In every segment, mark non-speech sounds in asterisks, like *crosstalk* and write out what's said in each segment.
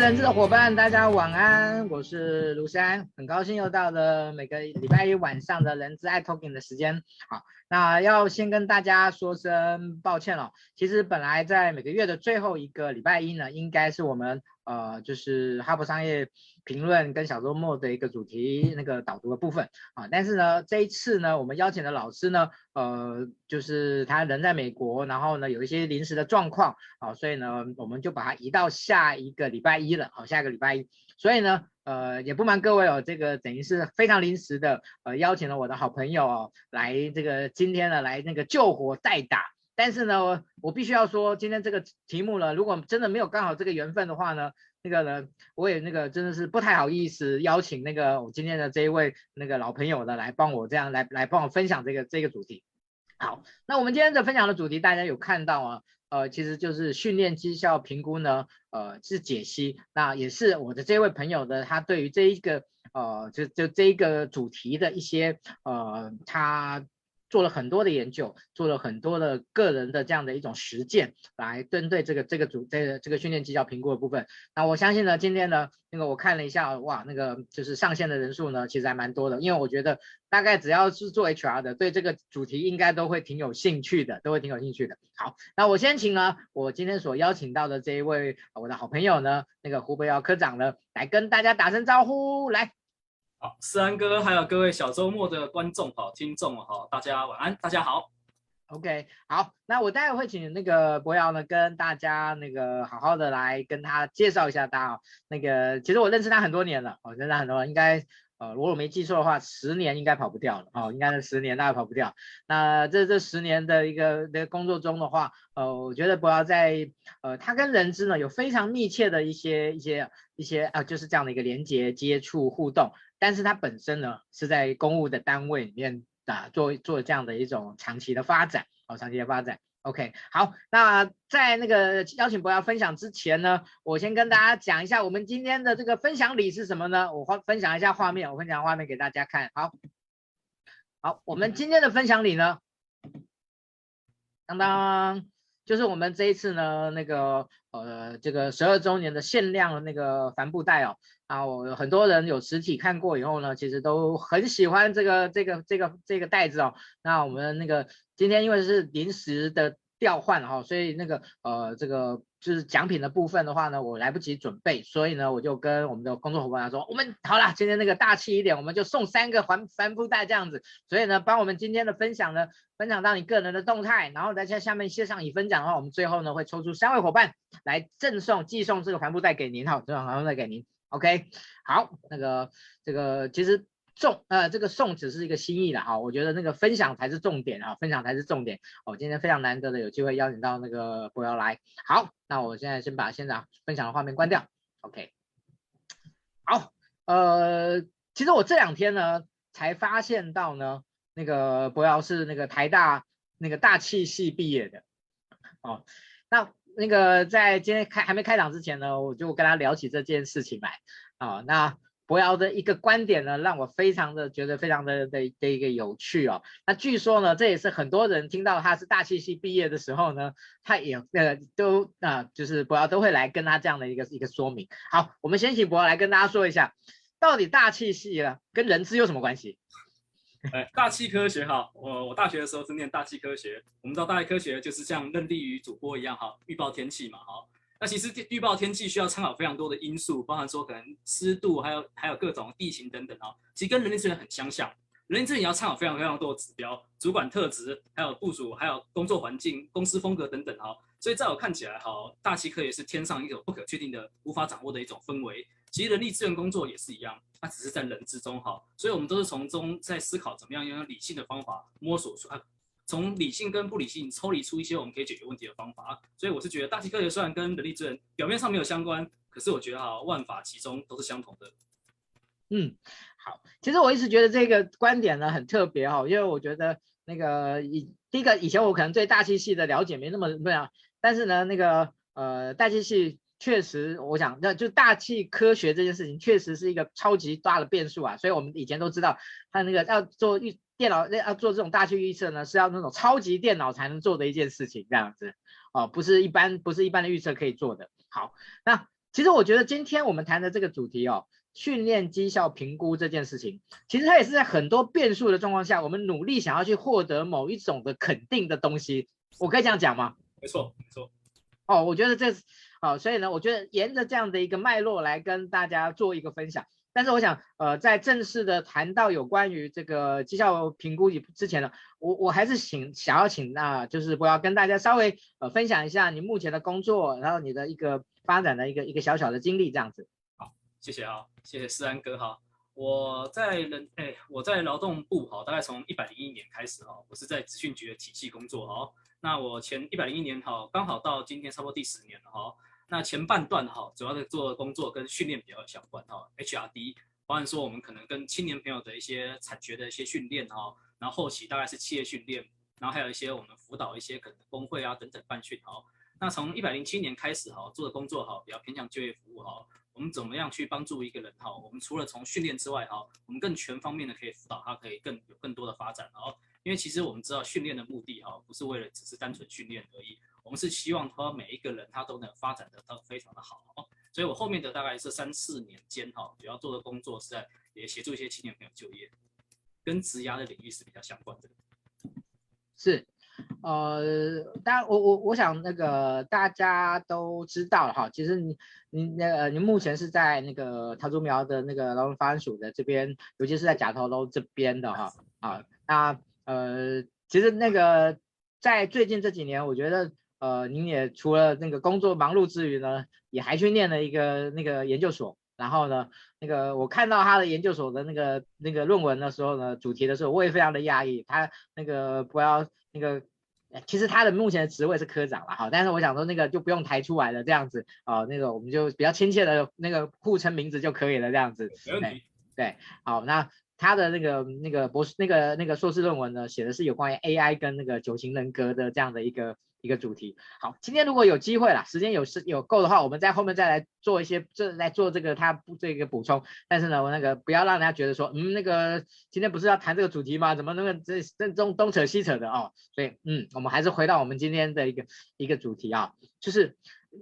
人资的伙伴，大家晚安，我是卢山，很高兴又到了每个礼拜一晚上的人资爱 Talking 的时间。好，那要先跟大家说声抱歉了。其实本来在每个月的最后一个礼拜一呢，应该是我们呃，就是哈佛商业评论跟小周末的一个主题那个导读的部分啊。但是呢，这一次呢，我们邀请的老师呢，呃，就是他人在美国，然后呢有一些临时的状况啊，所以呢，我们就把它移到下一个礼拜一了。好，下一个礼拜一，所以呢，呃，也不瞒各位哦，这个等于是非常临时的，呃，邀请了我的好朋友哦，来这个今天呢来那个救火代打。但是呢，我，我必须要说，今天这个题目呢，如果真的没有刚好这个缘分的话呢，那个呢，我也那个真的是不太好意思邀请那个我今天的这一位那个老朋友呢来帮我这样来来帮我分享这个这个主题。好，那我们今天的分享的主题大家有看到啊，呃，其实就是训练绩效评估呢，呃，是解析，那也是我的这位朋友的他对于这一个呃就就这一个主题的一些呃他。做了很多的研究，做了很多的个人的这样的一种实践，来针对这个这个组这个这个训练绩效评估的部分。那我相信呢，今天呢，那个我看了一下，哇，那个就是上线的人数呢，其实还蛮多的。因为我觉得大概只要是做 HR 的，对这个主题应该都会挺有兴趣的，都会挺有兴趣的。好，那我先请呢，我今天所邀请到的这一位我的好朋友呢，那个胡伯尧科长呢，来跟大家打声招呼，来。好，思安哥，还有各位小周末的观众好，听众好，大家晚安，大家好。OK，好，那我待会会请那个博尧呢，跟大家那个好好的来跟他介绍一下他哦。那个其实我认识他很多年了，哦，认识他很多年，应该呃，如果我没记错的话，十年应该跑不掉了，哦，应该是十年，大概跑不掉。那这这十年的一个的工作中的话，呃，我觉得博尧在呃，他跟人资呢有非常密切的一些一些一些啊、就是这样的一个连接、接触、互动。但是他本身呢是在公务的单位里面啊做做这样的一种长期的发展，哦，长期的发展。OK，好，那在那个邀请博要分享之前呢，我先跟大家讲一下我们今天的这个分享礼是什么呢？我分享一下画面，我分享画面给大家看。好，好，我们今天的分享礼呢，当当。就是我们这一次呢，那个呃，这个十二周年的限量的那个帆布袋哦，啊，我很多人有实体看过以后呢，其实都很喜欢这个这个这个这个袋子哦。那我们那个今天因为是临时的。调换哈，所以那个呃，这个就是奖品的部分的话呢，我来不及准备，所以呢，我就跟我们的工作伙伴说，我们好了，今天那个大气一点，我们就送三个帆帆布袋这样子。所以呢，帮我们今天的分享呢，分享到你个人的动态，然后在下面线上已分享的话，我们最后呢会抽出三位伙伴来赠送寄送这个帆布袋给您哈，这个帆布袋给您。OK，好，那个这个其实。送呃，这个送只是一个心意了哈，我觉得那个分享才是重点啊，分享才是重点。我、哦、今天非常难得的有机会邀请到那个博尧来，好，那我现在先把现场分享的画面关掉，OK。好，呃，其实我这两天呢才发现到呢，那个博尧是那个台大那个大气系毕业的，哦，那那个在今天开还没开场之前呢，我就跟他聊起这件事情来，啊、那。伯尧的一个观点呢，让我非常的觉得非常的的的一个有趣哦。那据说呢，这也是很多人听到他是大气系毕业的时候呢，他也呃都啊、就是伯尧都会来跟他这样的一个一个说明。好，我们先请伯尧来跟大家说一下，到底大气系啊跟人资有什么关系？哎，大气科学哈，我我大学的时候是念大气科学，我们知道大气科学就是像任立于主播一样哈，预报天气嘛哈。那其实预报天气需要参考非常多的因素，包含说可能湿度，还有还有各种地形等等哈。其实跟人力资源很相像，人力资源也要参考非常非常多的指标，主管特质，还有部署，还有工作环境、公司风格等等哈。所以在我看起来哈，大气科学是天上一种不可确定的、无法掌握的一种氛围。其实人力资源工作也是一样，它只是在人之中哈。所以我们都是从中在思考怎么样用理性的方法摸索出啊。从理性跟不理性抽离出一些我们可以解决问题的方法，所以我是觉得大气科学虽然跟人力资源表面上没有相关，可是我觉得哈万法其中都是相同的。嗯，好，其实我一直觉得这个观点呢很特别哈，因为我觉得那个以第一个以前我可能对大气系的了解没那么对啊，但是呢那个呃大气系确实我想那就大气科学这件事情确实是一个超级大的变数啊，所以我们以前都知道它那个要做预。电脑要做这种大气预测呢，是要那种超级电脑才能做的一件事情，这样子哦，不是一般不是一般的预测可以做的。好，那其实我觉得今天我们谈的这个主题哦，训练绩效评估这件事情，其实它也是在很多变数的状况下，我们努力想要去获得某一种的肯定的东西。我可以这样讲吗？没错，没错。哦，我觉得这好，所以呢，我觉得沿着这样的一个脉络来跟大家做一个分享。但是我想，呃，在正式的谈到有关于这个绩效评估之前呢，我我还是请想要请那，就是我要跟大家稍微呃分享一下你目前的工作，然后你的一个发展的一个一个小小的经历这样子。好，谢谢啊，谢谢思安哥哈。我在人哎，我在劳动部哈，大概从一百零一年开始哈，我是在资讯局的体系工作哈。那我前一百零一年哈，刚好到今天差不多第十年了哈。那前半段哈，主要的做工作跟训练比较相关哈，HRD，包含说我们可能跟青年朋友的一些产学的一些训练哈，然后后期大概是企业训练，然后还有一些我们辅导一些可能工会啊等等办训哈。那从一百零七年开始哈，做的工作哈比较偏向就业服务哈，我们怎么样去帮助一个人哈？我们除了从训练之外哈，我们更全方面的可以辅导他，可以更有更多的发展哦。因为其实我们知道训练的目的哈，不是为了只是单纯训练而已。我们是希望说每一个人他都能发展得到非常的好，所以我后面的大概是三四年间哈，主要做的工作是在也协助一些青年朋友就业，跟职涯的领域是比较相关的。是，呃，当然我我我想那个大家都知道哈，其实你你那个你目前是在那个桃竹苗的那个劳动发展署的这边，尤其是在甲头楼这边的哈啊，那呃，其实那个在最近这几年，我觉得。呃，您也除了那个工作忙碌之余呢，也还去念了一个那个研究所。然后呢，那个我看到他的研究所的那个那个论文的时候呢，主题的时候，我也非常的讶异。他那个不要那个，其实他的目前的职位是科长了哈，但是我想说那个就不用抬出来了，这样子啊，那个我们就比较亲切的那个互称名字就可以了，这样子。没问题。对，好，那他的那个那个博士那个那个硕士论文呢，写的是有关于 AI 跟那个九型人格的这样的一个。一个主题，好，今天如果有机会了，时间有是有够的话，我们在后面再来做一些这来做这个他这个补充。但是呢，我那个不要让人家觉得说，嗯，那个今天不是要谈这个主题吗？怎么那个这这东东扯西扯的哦？所以，嗯，我们还是回到我们今天的一个一个主题啊，就是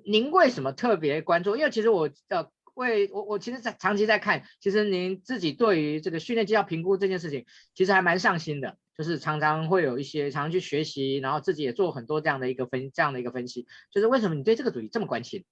您为什么特别关注？因为其实我呃为我我其实在长期在看，其实您自己对于这个训练绩效评估这件事情，其实还蛮上心的。就是常常会有一些常常去学习，然后自己也做很多这样的一个分这样的一个分析。就是为什么你对这个主题这么关心？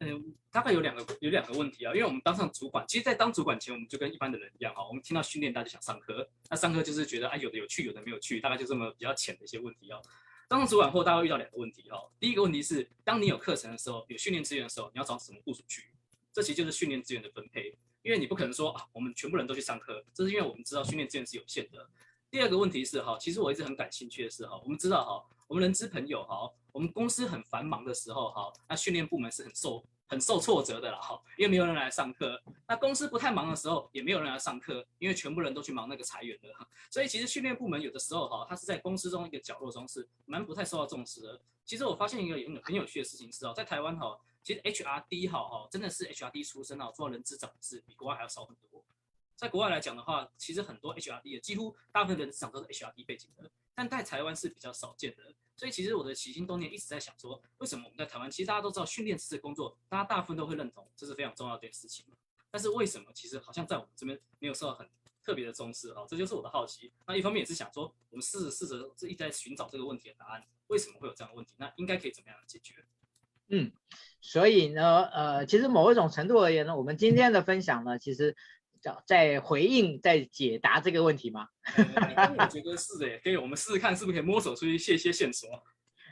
嗯，大概有两个有两个问题啊。因为我们当上主管，其实，在当主管前，我们就跟一般的人一样哈。我们听到训练，大家就想上课。那上课就是觉得啊，有的有趣，有的没有趣，大概就这么比较浅的一些问题啊。当上主管后，大家会遇到两个问题哈。第一个问题是，当你有课程的时候，有训练资源的时候，你要找什么部署去？这其实就是训练资源的分配。因为你不可能说啊，我们全部人都去上课，这是因为我们知道训练资源是有限的。第二个问题是哈，其实我一直很感兴趣的是哈，我们知道哈，我们人资朋友哈，我们公司很繁忙的时候哈，那训练部门是很受很受挫折的啦哈，因为没有人来上课。那公司不太忙的时候，也没有人来上课，因为全部人都去忙那个裁员了。所以其实训练部门有的时候哈，它是在公司中一个角落中是蛮不太受到重视的。其实我发现一个很很有趣的事情是哦，在台湾哈，其实 HRD 哈哈真的是 HRD 出身啊，做人资长是比国外还要少很多。在国外来讲的话，其实很多 HRD 的，几乎大部分人职场都是 HRD 背景的，但在台湾是比较少见的。所以其实我的起心动念一直在想说，为什么我们在台湾，其实大家都知道训练师的工作，大家大部分都会认同，这是非常重要的一件事情。但是为什么其实好像在我们这边没有受到很特别的重视啊？这就是我的好奇。那一方面也是想说，我们试着试着是一直在寻找这个问题的答案，为什么会有这样的问题？那应该可以怎么样解决？嗯，所以呢，呃，其实某一种程度而言呢，我们今天的分享呢，其实。在回应、在解答这个问题吗？嗯、我觉得是的，可以，我们试试看是不是可以摸索出一些些线索。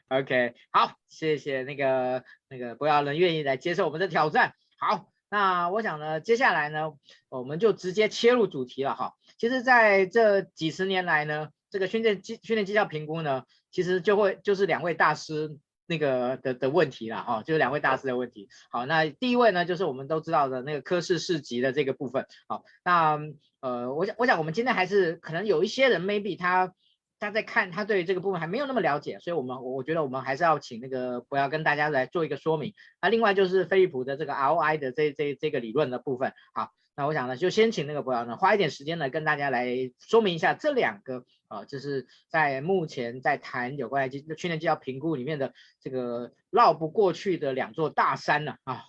OK，好，谢谢那个那个博尧仁愿意来接受我们的挑战。好，那我想呢，接下来呢，我们就直接切入主题了哈。其实在这几十年来呢，这个训练绩训练绩效评估呢，其实就会就是两位大师。那个的的问题了哈，就是两位大师的问题。好，那第一位呢，就是我们都知道的那个科室市级的这个部分。好，那呃，我想我想我们今天还是可能有一些人 maybe 他他在看他对这个部分还没有那么了解，所以我们我觉得我们还是要请那个博要跟大家来做一个说明。那另外就是飞利浦的这个 ROI 的这这这个理论的部分。好。那我想呢，就先请那个博尧呢，花一点时间呢，跟大家来说明一下这两个啊、就是在目前在谈有关于训练绩效评估里面的这个绕不过去的两座大山呢啊。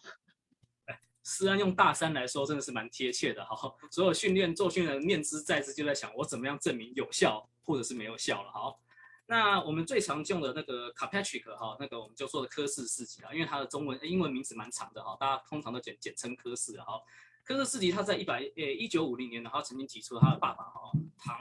思安用大山来说，真的是蛮贴切的哈。*laughs* 所有训练做训练的念兹在兹，就在想我怎么样证明有效或者是没有效了。好，那我们最常用的那个 Kirkpatrick 哈，那个我们就说的科氏四级啊，因为它的中文英文名字蛮长的哈，大家通常都简简称柯氏哈。柯氏四级他在一百呃一九五零年，然后曾经提出了他的爸爸哈唐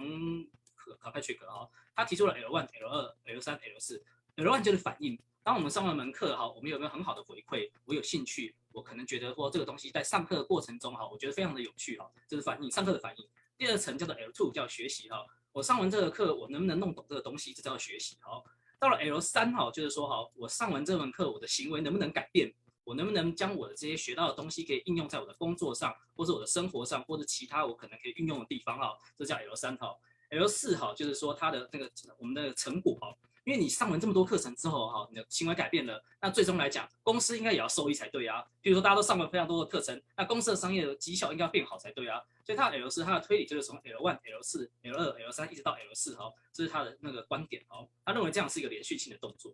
可 Kirkpatrick 哈，他提出了 L one、L 二、L 三、L 四，L one 就是反应。当我们上完门课哈，我们有没有很好的回馈？我有兴趣，我可能觉得说这个东西在上课的过程中哈，我觉得非常的有趣哈，这是反应，上课的反应。第二层叫做 L two，叫学习哈，我上完这个课，我能不能弄懂这个东西，这叫学习哈。到了 L 三哈，就是说哈，我上完这门课，我的行为能不能改变？我能不能将我的这些学到的东西可以应用在我的工作上，或者我的生活上，或者其他我可能可以运用的地方哈，这叫 L 三哈。L 四哈，就是说它的那个我们的成果哈。因为你上完这么多课程之后，哈，你的行为改变了，那最终来讲，公司应该也要受益才对啊。比如说大家都上了非常多的课程，那公司的商业的绩效应该要变好才对啊。所以它的 L 四，它的推理就是从 L one、L 四、L 二、L 三一直到 L 四，哈，这是他的那个观点，哈，他认为这样是一个连续性的动作。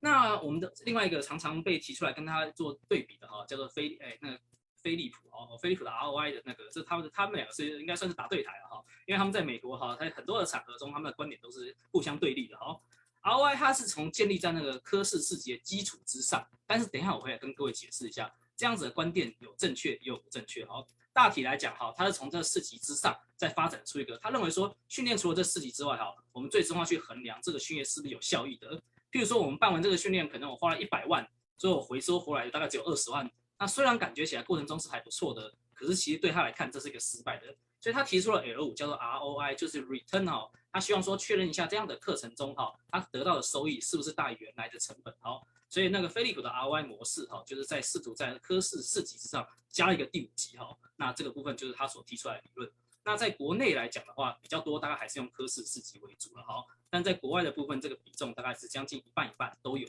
那我们的另外一个常常被提出来跟他做对比的，哈，叫做菲，哎，那个。飞利浦哦，飞利浦的 ROI 的那个，这他们他们两个是应该算是打对台了哈，因为他们在美国哈，在很多的场合中，他们的观点都是互相对立的哈。ROI 它是从建立在那个科氏四级的基础之上，但是等一下我会来跟各位解释一下，这样子的观点有正确也有不正确哈。大体来讲哈，它是从这四级之上再发展出一个，他认为说训练除了这四级之外哈，我们最终要去衡量这个训练是不是有效益的。譬如说我们办完这个训练，可能我花了一百万，最后回收回来大概只有二十万。那虽然感觉起来过程中是还不错的，可是其实对他来看这是一个失败的，所以他提出了 L 五叫做 ROI，就是 Return 哈，他希望说确认一下这样的课程中哈，他得到的收益是不是大于原来的成本哈，所以那个飞利浦的 ROI 模式哈，就是在试图在科氏四级之上加一个第五级哈，那这个部分就是他所提出来的理论。那在国内来讲的话，比较多大概还是用科氏四级为主了哈，但在国外的部分，这个比重大概是将近一半一半都有。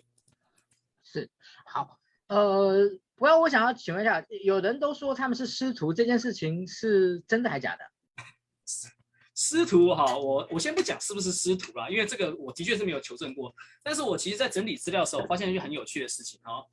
是，好，呃。不要，我想要请问一下，有人都说他们是师徒，这件事情是真的还是假的？师徒哈，我我先不讲是不是师徒啦，因为这个我的确是没有求证过。但是我其实在整理资料的时候，发现一件很有趣的事情哈，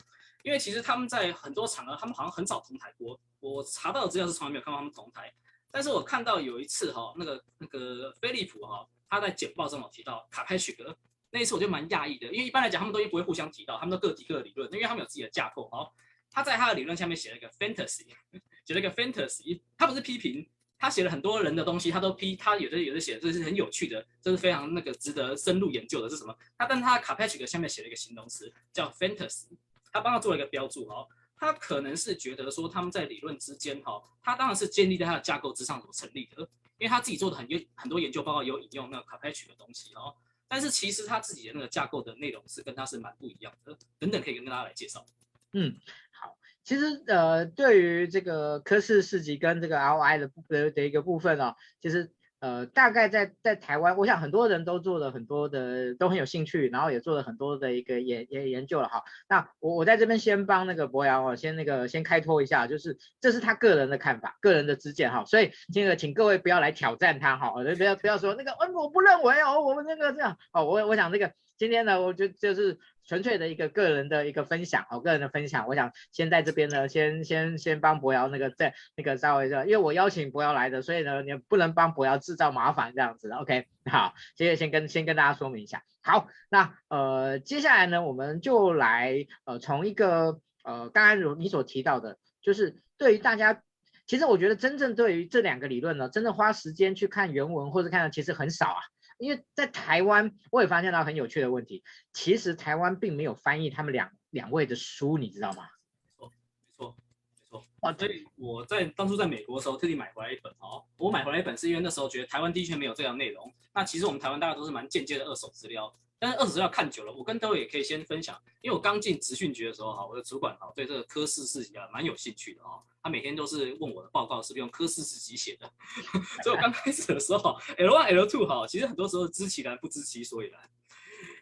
因为其实他们在很多场合，他们好像很少同台过。我查到的资料是从来没有看到他们同台，但是我看到有一次哈，那个那个飞利浦哈，他在简报中有提到卡派许格，那一次我就蛮讶异的，因为一般来讲他们都不会互相提到，他们都各提各的理论，因为他们有自己的架构哈。他在他的理论下面写了一个 fantasy，*laughs* 写了一个 fantasy，他不是批评，他写了很多人的东西，他都批，他有的有的写这是很有趣的，这是非常那个值得深入研究的，是什么？他但他 Kirkpatrick 下面写了一个形容词叫 fantasy，他帮他做了一个标注哦，他可能是觉得说他们在理论之间哈，他当然是建立在他的架构之上所成立的，因为他自己做的很有很多研究报告有引用那个 c a p c h 的东西哦，但是其实他自己的那个架构的内容是跟他是蛮不一样的，等等可以跟大家来介绍。嗯，好，其实呃，对于这个科氏四级跟这个 L I 的的的一个部分哦，其实呃，大概在在台湾，我想很多人都做了很多的，都很有兴趣，然后也做了很多的一个研研研究了哈。那我我在这边先帮那个博洋哦，先那个先开脱一下，就是这是他个人的看法，个人的知见哈，所以这个请各位不要来挑战他哈，不要不要说那个，嗯，我不认为哦，我们那个这样哦，我我想这个今天呢，我觉得就是。纯粹的一个个人的一个分享，哦，个人的分享，我想先在这边呢，先先先帮博瑶那个在那个稍微的，因为我邀请博瑶来的，所以呢，你不能帮博瑶制造麻烦这样子，OK，好，接着先跟先跟大家说明一下，好，那呃接下来呢，我们就来呃从一个呃刚刚如你所提到的，就是对于大家，其实我觉得真正对于这两个理论呢，真的花时间去看原文或者看的其实很少啊。因为在台湾，我也发现到很有趣的问题。其实台湾并没有翻译他们两两位的书，你知道吗？没错，没错，没错。啊，所以我在当初在美国的时候，特地买回来一本哦。我买回来一本是因为那时候觉得台湾的确没有这样内容。那其实我们台湾大家都是蛮间接的二手资料。但是二十岁要看久了，我跟各位也可以先分享，因为我刚进职训局的时候哈，我的主管哈对这个柯氏四级啊蛮有兴趣的哦，他每天都是问我的报告是不是用科四四级写的，*laughs* 所以我刚开始的时候 L one L two 哈，其实很多时候知其然不知其所以然，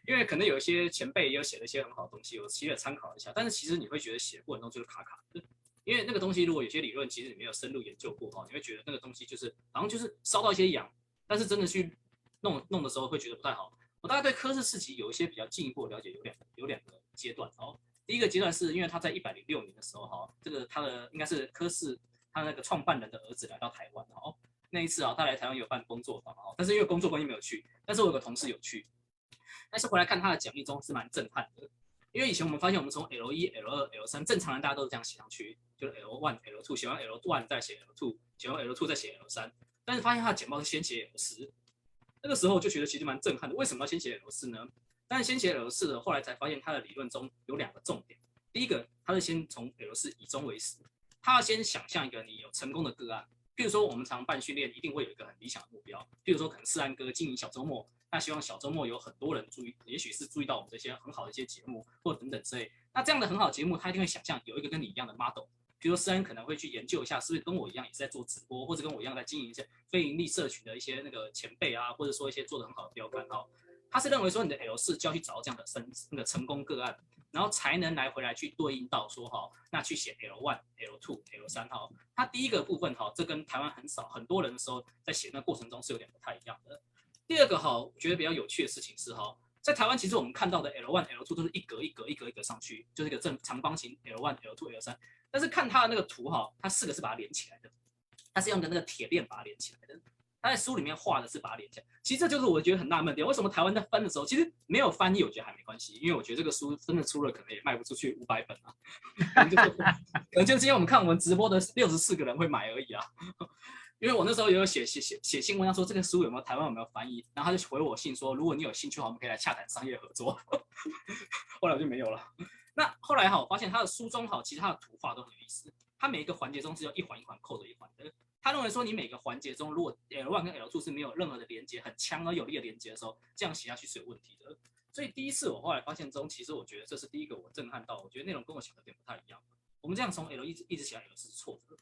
因为可能有一些前辈也有写了一些很好的东西，我其实也参考一下，但是其实你会觉得写过程中就是卡卡的，因为那个东西如果有些理论其实你没有深入研究过哈，你会觉得那个东西就是好像就是烧到一些痒，但是真的去弄弄的时候会觉得不太好。我大概对科氏四级有一些比较进一步的了解，有两有两个阶段哦。第一个阶段是因为他在一百零六年的时候哈，这个他的应该是科氏他那个创办人的儿子来到台湾哦，那一次啊，他来台湾有办工作坊哦，但是因为工作关系没有去，但是我有个同事有去，但是回来看他的讲义中是蛮震撼的，因为以前我们发现我们从 L 一、L 二、L 三正常人大家都是这样写上去，就是 L one、L two 写完 L one 再写 L two，写完 L two 再写 L 三，但是发现他的简报是先写 L 十，那个时候就觉得其实蛮震撼的，为什么要先写 L 四呢？但是先写 L 四的，后来才发现他的理论中有两个重点。第一个，他是先从 L 四以终为始，他要先想象一个你有成功的个案。譬如说，我们常办训练，一定会有一个很理想的目标。譬如说，可能四安哥经营小周末，那希望小周末有很多人注意，也许是注意到我们这些很好的一些节目，或等等之类。那这样的很好节目，他一定会想象有一个跟你一样的 model。比如说，世安可能会去研究一下，是不是跟我一样也是在做直播，或者跟我一样在经营一些非盈利社群的一些那个前辈啊，或者说一些做得很好的标杆哦。他是认为说你的 L 四就要去找这样的成那个成功个案，然后才能来回来去对应到说哈，那去写 L one、L two、L 三哈。他第一个部分哈，这跟台湾很少很多人的时候在写那过程中是有点不太一样的。第二个哈，我觉得比较有趣的事情是哈，在台湾其实我们看到的 L one、L two 都是一格一格一格一格上去，就是一个正长方形 L one、L two、L 三。但是看他的那个图哈，他四个是把它连起来的，他是用的那个铁链把它连起来的。他在书里面画的是把它连起来，其实这就是我觉得很纳闷点，为什么台湾在翻的时候，其实没有翻译，我觉得还没关系，因为我觉得这个书真的出了，可能也卖不出去五百本啊，可能就是，可能就今天我们看我们直播的六十四个人会买而已啊，因为我那时候也有写写写写信问他说这个书有没有台湾有没有翻译，然后他就回我信说如果你有兴趣的话，我们可以来洽谈商业合作，*laughs* 后来我就没有了。那后来哈，我发现他的书中哈，其实他的图画都很有意思，他每一个环节中是有一环一环扣着一环的。他认为说，你每个环节中，如果 L one 跟 L two 是没有任何的连接，很强而有力的连接的时候，这样写下去是有问题的。所以第一次我后来发现中，其实我觉得这是第一个我震撼到，我觉得内容跟我想的有点不太一样。我们这样从 L 一直一直写到 L 是错的。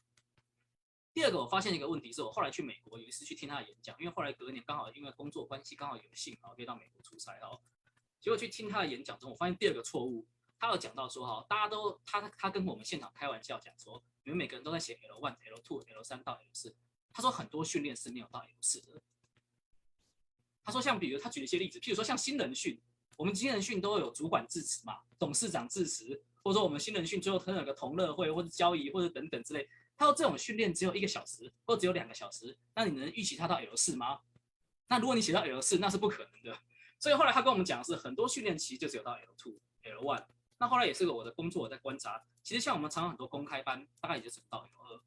第二个我发现一个问题是我后来去美国有一次去听他的演讲，因为后来隔年刚好因为工作关系刚好有幸啊可以到美国出差哦，结果去听他的演讲中，我发现第二个错误，他有讲到说哈，大家都他他跟我们现场开玩笑讲说。你们每个人都在写 L one、L two、L 三到 L 四。他说很多训练是没有到 L 四的。他说像比如他举了一些例子，譬如说像新人训，我们新人训都有主管致辞嘛，董事长致辞，或者说我们新人训最后可能有个同乐会或者交谊或者等等之类。他说这种训练只有一个小时或只有两个小时，那你能预期他到 L 四吗？那如果你写到 L 四，那是不可能的。所以后来他跟我们讲的是，很多训练其实就只有到 L two、L one。那后来也是我的工作，我在观察。其实像我们常常很多公开班，大概也就是到 L 二。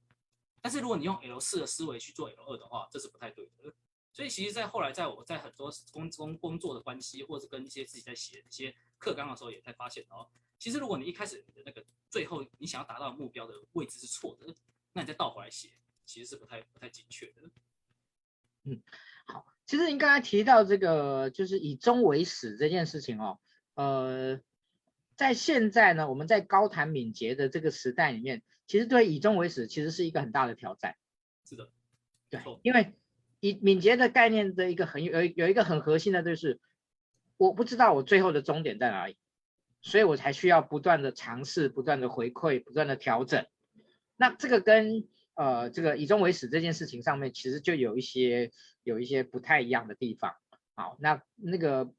但是如果你用 L 四的思维去做 L 二的话，这是不太对的。所以其实，在后来，在我在很多工工工作的关系，或者跟一些自己在写一些课纲的时候，也才发现哦，其实如果你一开始你的那个最后你想要达到目标的位置是错的，那你再倒回来写，其实是不太不太精确的。嗯，好，其实您刚才提到这个就是以终为始这件事情哦，呃。在现在呢，我们在高谈敏捷的这个时代里面，其实对以终为始其实是一个很大的挑战。是的，对，因为以敏捷的概念的一个很有有一个很核心的就是，我不知道我最后的终点在哪里，所以我才需要不断的尝试、不断的回馈、不断的调整。那这个跟呃这个以终为始这件事情上面，其实就有一些有一些不太一样的地方。好，那那个。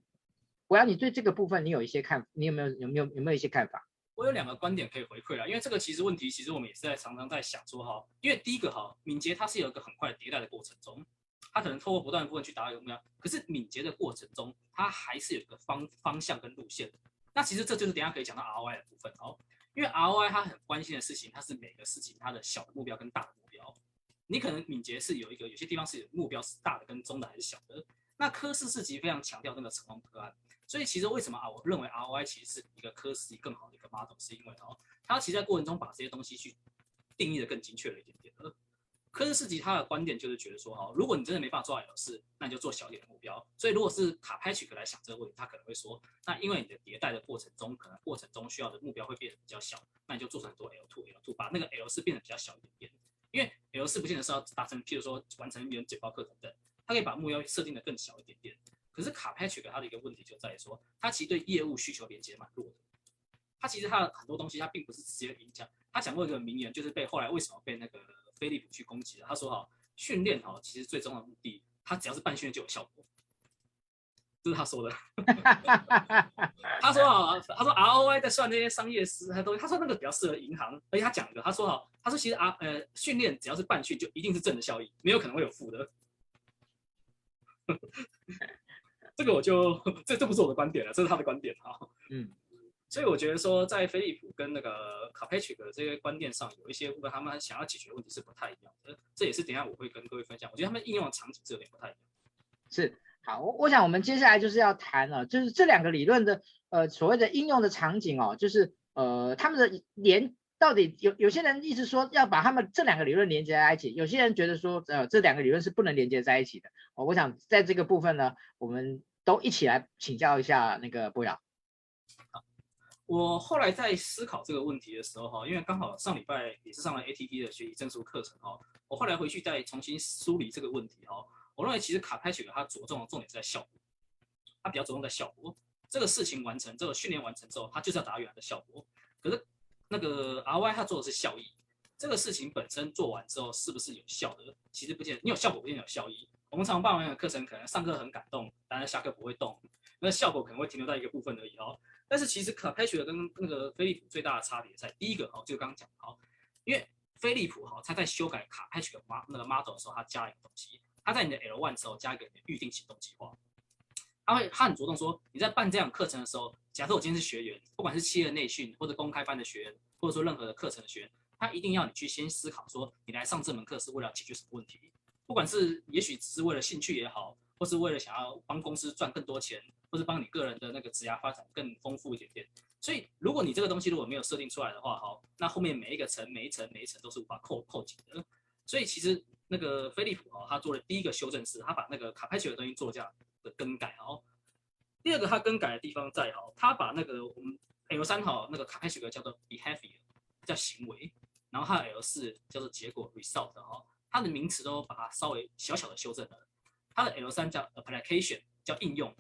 我要你对这个部分，你有一些看，你有没有有没有有没有一些看法？我有两个观点可以回馈了，因为这个其实问题，其实我们也是在常常在想说哈，因为第一个哈，敏捷它是有一个很快的迭代的过程中，它可能透过不断的部分去达到一个目标，可是敏捷的过程中，它还是有一个方方向跟路线。那其实这就是等下可以讲到 ROI 的部分哦，因为 ROI 它很关心的事情，它是每个事情它的小的目标跟大的目标。你可能敏捷是有一个有些地方是有目标是大的跟中的还是小的，那科氏四级非常强调那个成功个案。所以其实为什么啊？我认为 ROI 其实是一个科室更好的一个 model，是因为哦，它其实在过程中把这些东西去定义的更精确了一点点。而科氏四级它的观点就是觉得说哦，如果你真的没办法做 L 四，那你就做小一点的目标。所以如果是卡拍曲克来想这个问题，他可能会说，那因为你的迭代的过程中，可能过程中需要的目标会变得比较小，那你就做成很多 L two L two，把那个 L 四变得比较小一点点。因为 L 四不见得是要达成，譬如说完成一门简报课等等，它可以把目标设定的更小一点点。可是卡派取给他的一个问题就在于说，它其实对业务需求连接蛮弱的。它其实它的很多东西，它并不是直接影响。他讲过一个名言，就是被后来为什么被那个飞利浦去攻击了？他说哈，训练哈，其实最终的目的，他只要是办训练就有效果。这是他说的。*laughs* 他说啊，他说 ROI 在算那些商业师，他都他说那个比较适合银行。而且他讲的，他说哈，他说其实啊呃训练只要是办训，就一定是正的效益，没有可能会有负的。这个我就这这不是我的观点了，这是他的观点哈。嗯。所以我觉得说，在飞利浦跟那个 Carpatrick 的这些观念上，有一些部分他们想要解决的问题是不太一样的。这也是等一下我会跟各位分享。我觉得他们应用的场景是有点不太一样。是，好，我我想我们接下来就是要谈了，就是这两个理论的呃所谓的应用的场景哦，就是呃他们的连到底有有些人一直说要把他们这两个理论连接在一起，有些人觉得说呃这两个理论是不能连接在一起的。哦，我想在这个部分呢，我们都一起来请教一下那个博尧。我后来在思考这个问题的时候，哈，因为刚好上礼拜也是上了 ATP 的学习证书课程，哈，我后来回去再重新梳理这个问题，哈，我认为其实 Carpatrick 它着重的重点是在效果，它比较着重在效果，这个事情完成，这个训练完成之后，它就是要达到原来的效果。可是那个 RY 它做的是效益，这个事情本身做完之后是不是有效的？其实不见得，你有效果不见得有效益。我们常常办完的课程，可能上课很感动，但是下课不会动，那效果可能会停留在一个部分而已，哦。但是其实 Carpatrick 跟那个飞利浦最大的差别在第一个哦，就刚刚讲好，因为飞利浦哈，它在修改 Carpatrick 那个 model 的时候，它加了一个东西，它在你的 L one 时候加一个预定行动计划，它会它很着重说你在办这样课程的时候，假设我今天是学员，不管是企业内训或者公开班的学员，或者说任何的课程的学员，他一定要你去先思考说，你来上这门课是为了解决什么问题，不管是也许只是为了兴趣也好，或是为了想要帮公司赚更多钱。或是帮你个人的那个职业发展更丰富一点点，所以如果你这个东西如果没有设定出来的话，好，那后面每一个层、每一层、每一层都是无法扣扣紧的。所以其实那个飞利浦哦，他做的第一个修正是，他把那个 Carpatrick 的东西做这样的更改哦。第二个他更改的地方在哈，他把那个我们 L 三哈那个 Carpatrick 叫做 behavior，叫行为，然后他的 L 四叫做结果 result 哦，它的名词都把它稍微小小的修正了。它的 L 三叫 application，叫应用。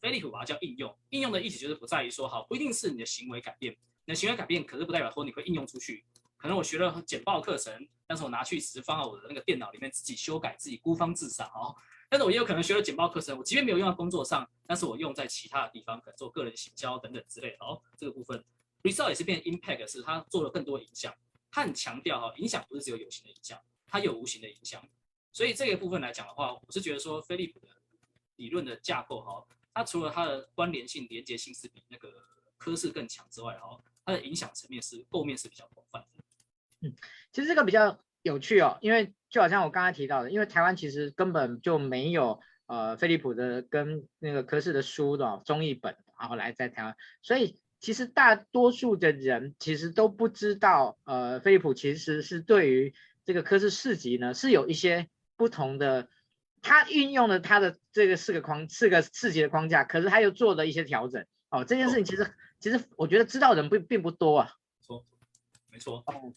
飞利浦把它叫应用，应用的意思就是不在于说，好，不一定是你的行为改变，你的行为改变可是不代表说你会应用出去。可能我学了简报课程，但是我拿去只是放到我的那个电脑里面自己修改，自己孤芳自赏哦。但是我也有可能学了简报课程，我即便没有用到工作上，但是我用在其他的地方，可能做个人行销等等之类的哦。这个部分，result 也是变 impact，是它做了更多影响，它很强调哈，影响不是只有有形的影响，它有无形的影响。所以这个部分来讲的话，我是觉得说菲利普的理论的架构哈。它除了它的关联性、连接性是比那个科氏更强之外，哈，它的影响层面是构面是比较广泛的。嗯，其实这个比较有趣哦，因为就好像我刚才提到的，因为台湾其实根本就没有呃菲利普的跟那个科氏的书的中译本，然后来在台湾，所以其实大多数的人其实都不知道，呃，飞利浦其实是对于这个科氏四级呢是有一些不同的。他运用了他的这个四个框，四个四级的框架，可是他又做了一些调整。哦，这件事情其实其实我觉得知道的人不并不多啊。错，没错。哦，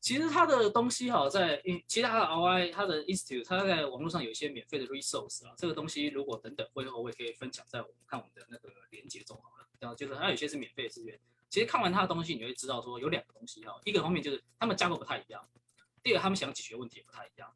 其实他的东西哈，在其他的 RI，他的 Institute，他在网络上有一些免费的 resource 啊。这个东西如果等等会后我也可以分享在我们看我们的那个连接中好了。然后就是他有些是免费的资源。其实看完他的东西，你会知道说有两个东西哈，一个方面就是他们架构不太一样，第二个他们想解决问题也不太一样。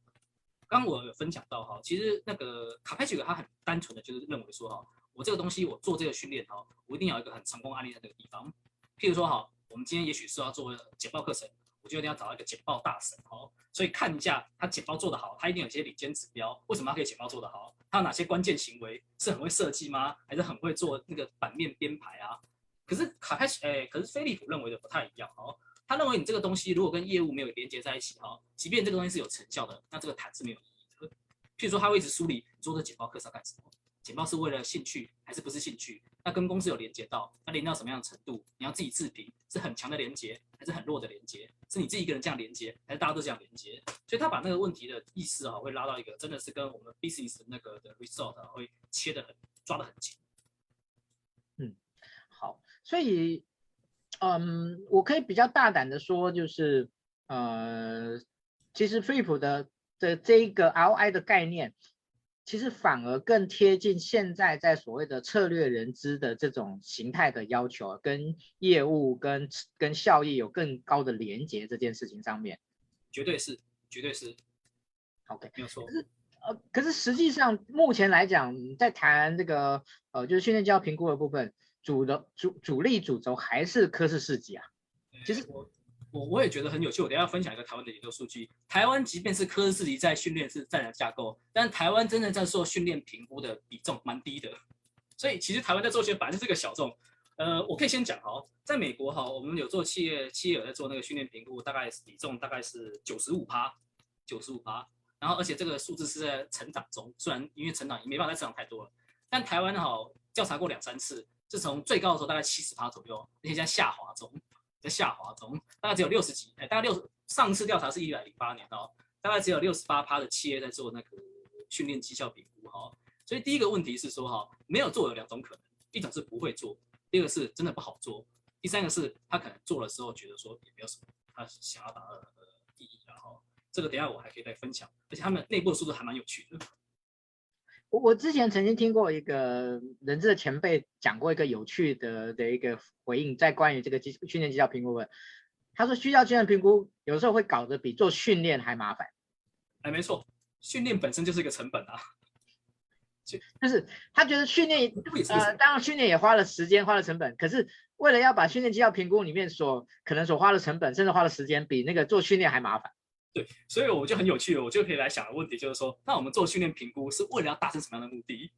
刚我有分享到哈，其实那个卡佩奇他很单纯的就是认为说哈，我这个东西我做这个训练哈，我一定要有一个很成功案例在这个地方。譬如说哈，我们今天也许是要做简报课程，我就一定要找到一个简报大神哦，所以看一下他简报做得好，他一定有些领先指标。为什么他可以简报做得好？他有哪些关键行为？是很会设计吗？还是很会做那个版面编排啊？可是卡开哎，可是飞利浦认为的不太一样哦。他认为你这个东西如果跟业务没有连接在一起哈，即便这个东西是有成效的，那这个谈是没有意义的。譬如说，他会一直梳理你做这简报课是要干什么？简报是为了兴趣还是不是兴趣？那跟公司有连接到，那连到什么样的程度？你要自己自评，是很强的连接还是很弱的连接？是你自己一个人这样连接，还是大家都这样连接？所以他把那个问题的意思啊，会拉到一个真的是跟我们 business 那个的 result 会切得很抓得很紧。嗯，好，所以。嗯，我可以比较大胆的说，就是呃，其实飞利浦的的这一个 ROI 的概念，其实反而更贴近现在在所谓的策略人资的这种形态的要求，跟业务跟跟效益有更高的连结这件事情上面，绝对是，绝对是。OK，没有错。呃，可是实际上目前来讲，在谈这个呃，就是训练绩效评估的部分，主的主主力主轴还是科室四级啊。其实我我我也觉得很有趣，我等下要分享一个台湾的研究数据。台湾即便是科氏四级在训练是战略架构，但台湾真正在做训练评估的比重蛮低的。所以其实台湾在做训练反正是个小众。呃，我可以先讲哈，在美国哈，我们有做企业企业有在做那个训练评估，大概比重大概是九十五趴，九十五趴。然后而且这个数字是在成长中，虽然因为成长也没办法再成长太多了，但台湾哈调查过两三次，是从最高的时候大概七十趴左右，而且在下滑中，在下滑中，大概只有六十几，哎，大概六十。上次调查是一百零八年哦，大概只有六十八趴的企业在做那个训练绩效评估哈。所以第一个问题是说哈，没有做有两种可能，一种是不会做。第二个是真的不好做，第三个是他可能做的时候觉得说也没有什么他想要达到的意义，然后这个等下我还可以再分享，而且他们内部的数字还蛮有趣的。我我之前曾经听过一个人资的前辈讲过一个有趣的的一个回应，在关于这个绩训练绩效评估问，他说需要训练评估有时候会搞得比做训练还麻烦。哎，没错，训练本身就是一个成本啊。就是他觉得训练，呃，当然训练也花了时间，花了成本。可是为了要把训练绩效评估里面所可能所花的成本，甚至花的时间，比那个做训练还麻烦。对，所以我就很有趣，我就可以来想的问题就是说，那我们做训练评估是为了要达成什么样的目的？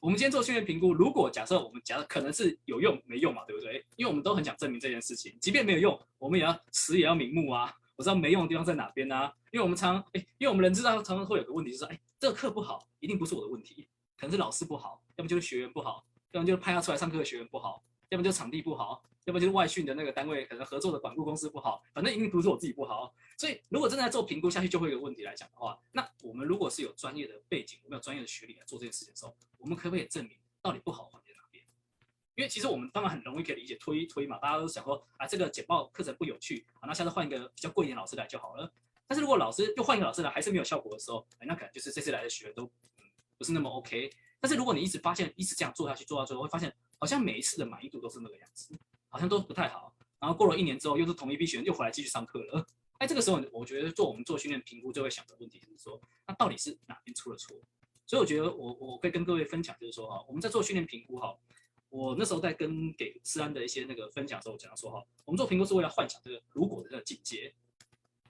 我们今天做训练评估，如果假设我们假设可能是有用没用嘛，对不对？因为我们都很想证明这件事情，即便没有用，我们也要死也要瞑目啊，我知道没用的地方在哪边啊。因为我们常，哎，因为我们人知道常常会有个问题，就是说，哎，这个课不好，一定不是我的问题。可能是老师不好，要么就是学员不好，要么就是派他出来上课的学员不好，要么就是场地不好，要么就是外训的那个单位可能合作的管顾公司不好，反正一定不是我自己不好。所以如果真的在做评估下去，就会有个问题来讲的话，那我们如果是有专业的背景，我们有专业的学历来做这件事情的时候，我们可不可以证明到底不好环节在哪边？因为其实我们当然很容易可以理解推一推嘛，大家都想说啊，这个简报课程不有趣啊，那下次换一个比较贵一点老师来就好了。但是如果老师又换一个老师来还是没有效果的时候，那可能就是这次来的学员都。不是那么 OK，但是如果你一直发现一直这样做下去，做到最后会发现，好像每一次的满意度都是那个样子，好像都不太好。然后过了一年之后，又是同一批学员又回来继续上课了。哎，这个时候我觉得做我们做训练评估就会想的问题就是说，那到底是哪边出了错？所以我觉得我我会跟各位分享，就是说哈，我们在做训练评估哈，我那时候在跟给思安的一些那个分享的时候，我讲说哈，我们做评估是为了幻想这个如果的这个境界，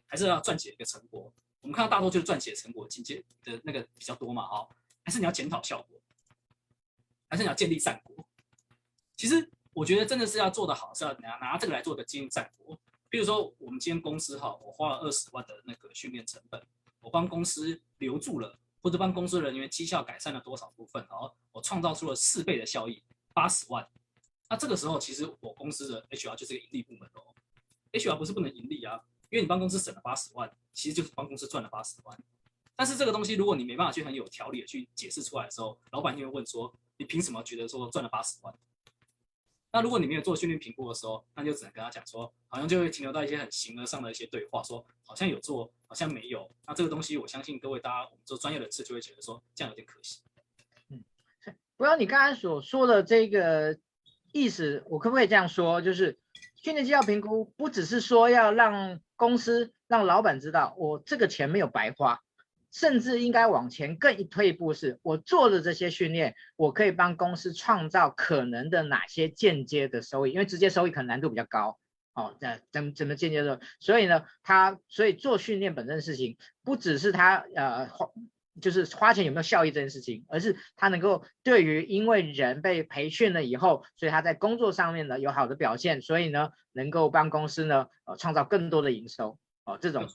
还是要撰写一个成果？我们看到大多就是撰写成果境界的那个比较多嘛，哈。还是你要检讨效果，还是你要建立战果？其实我觉得真的是要做得好，是要拿拿这个来做个经营战果。比如说，我们今天公司哈，我花了二十万的那个训练成本，我帮公司留住了，或者帮公司人员绩效改善了多少部分，然后我创造出了四倍的效益，八十万。那这个时候，其实我公司的 HR 就是个盈利部门哦。HR 不是不能盈利啊，因为你帮公司省了八十万，其实就是帮公司赚了八十万。但是这个东西，如果你没办法去很有条理的去解释出来的时候，老板就会问说：“你凭什么觉得说赚了八十万？”那如果你没有做训练评估的时候，那就只能跟他讲说，好像就会停留到一些很形而上的一些对话，说好像有做，好像没有。那这个东西，我相信各位大家我们做专业人士就会觉得说，这样有点可惜。嗯，不要你刚才所说的这个意思，我可不可以这样说？就是训练绩效评估不只是说要让公司、让老板知道我这个钱没有白花。甚至应该往前更一退一步，是我做的这些训练，我可以帮公司创造可能的哪些间接的收益？因为直接收益可能难度比较高，哦，那怎怎么间接的？所以呢，他所以做训练本身的事情，不只是他呃花，就是花钱有没有效益这件事情，而是他能够对于因为人被培训了以后，所以他在工作上面呢有好的表现，所以呢能够帮公司呢呃创造更多的营收，哦，这种。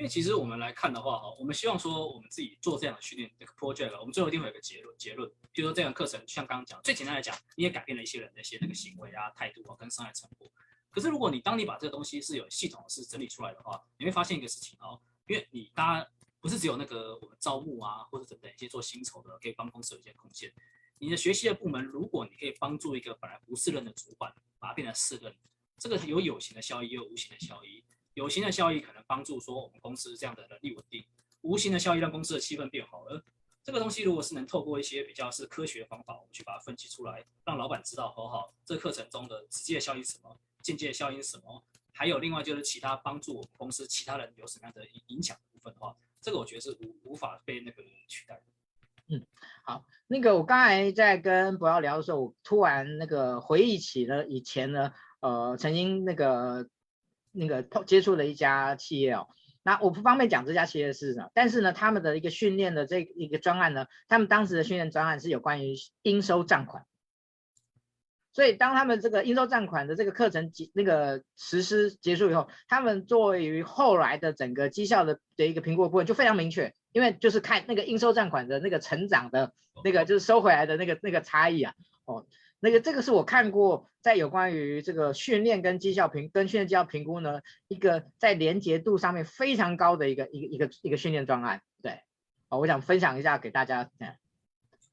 因为其实我们来看的话，哈，我们希望说我们自己做这样的训练这个 project，我们最后一定会有个结论。结论，就是说这样的课程，像刚刚讲，最简单来讲，你也改变了一些人的一些那个行为啊、态度啊，跟商业成果。可是如果你当你把这个东西是有系统是整理出来的话，你会发现一个事情哦，因为你大家不是只有那个我们招募啊，或者等等一些做薪酬的，可以帮公司有一些贡献。你的学习的部门，如果你可以帮助一个本来不是任的主管，把它变成是任，这个有有形的效益，也有无形的效益。有形的效益可能帮助说我们公司这样的能力稳定，无形的效益让公司的气氛变好了。这个东西如果是能透过一些比较是科学的方法，我们去把它分析出来，让老板知道，好好，这课程中的直接效益是什么，间接效应是什么，还有另外就是其他帮助我们公司其他人有什么样的影响的部分的话，这个我觉得是无无法被那个取代的。嗯，好，那个我刚才在跟博耀聊的时候，我突然那个回忆起了以前呢，呃，曾经那个那个接触了一家企业哦。那我不方便讲这家企业是什么，但是呢，他们的一个训练的这一个专案呢，他们当时的训练专案是有关于应收账款，所以当他们这个应收账款的这个课程结那个实施结束以后，他们作为于后来的整个绩效的的一个评估部分就非常明确，因为就是看那个应收账款的那个成长的那个就是收回来的那个那个差异啊，哦。那个这个是我看过在有关于这个训练跟绩效评跟训练绩效评估呢，一个在连结度上面非常高的一个一个一个一个训练专案，对，哦，我想分享一下给大家。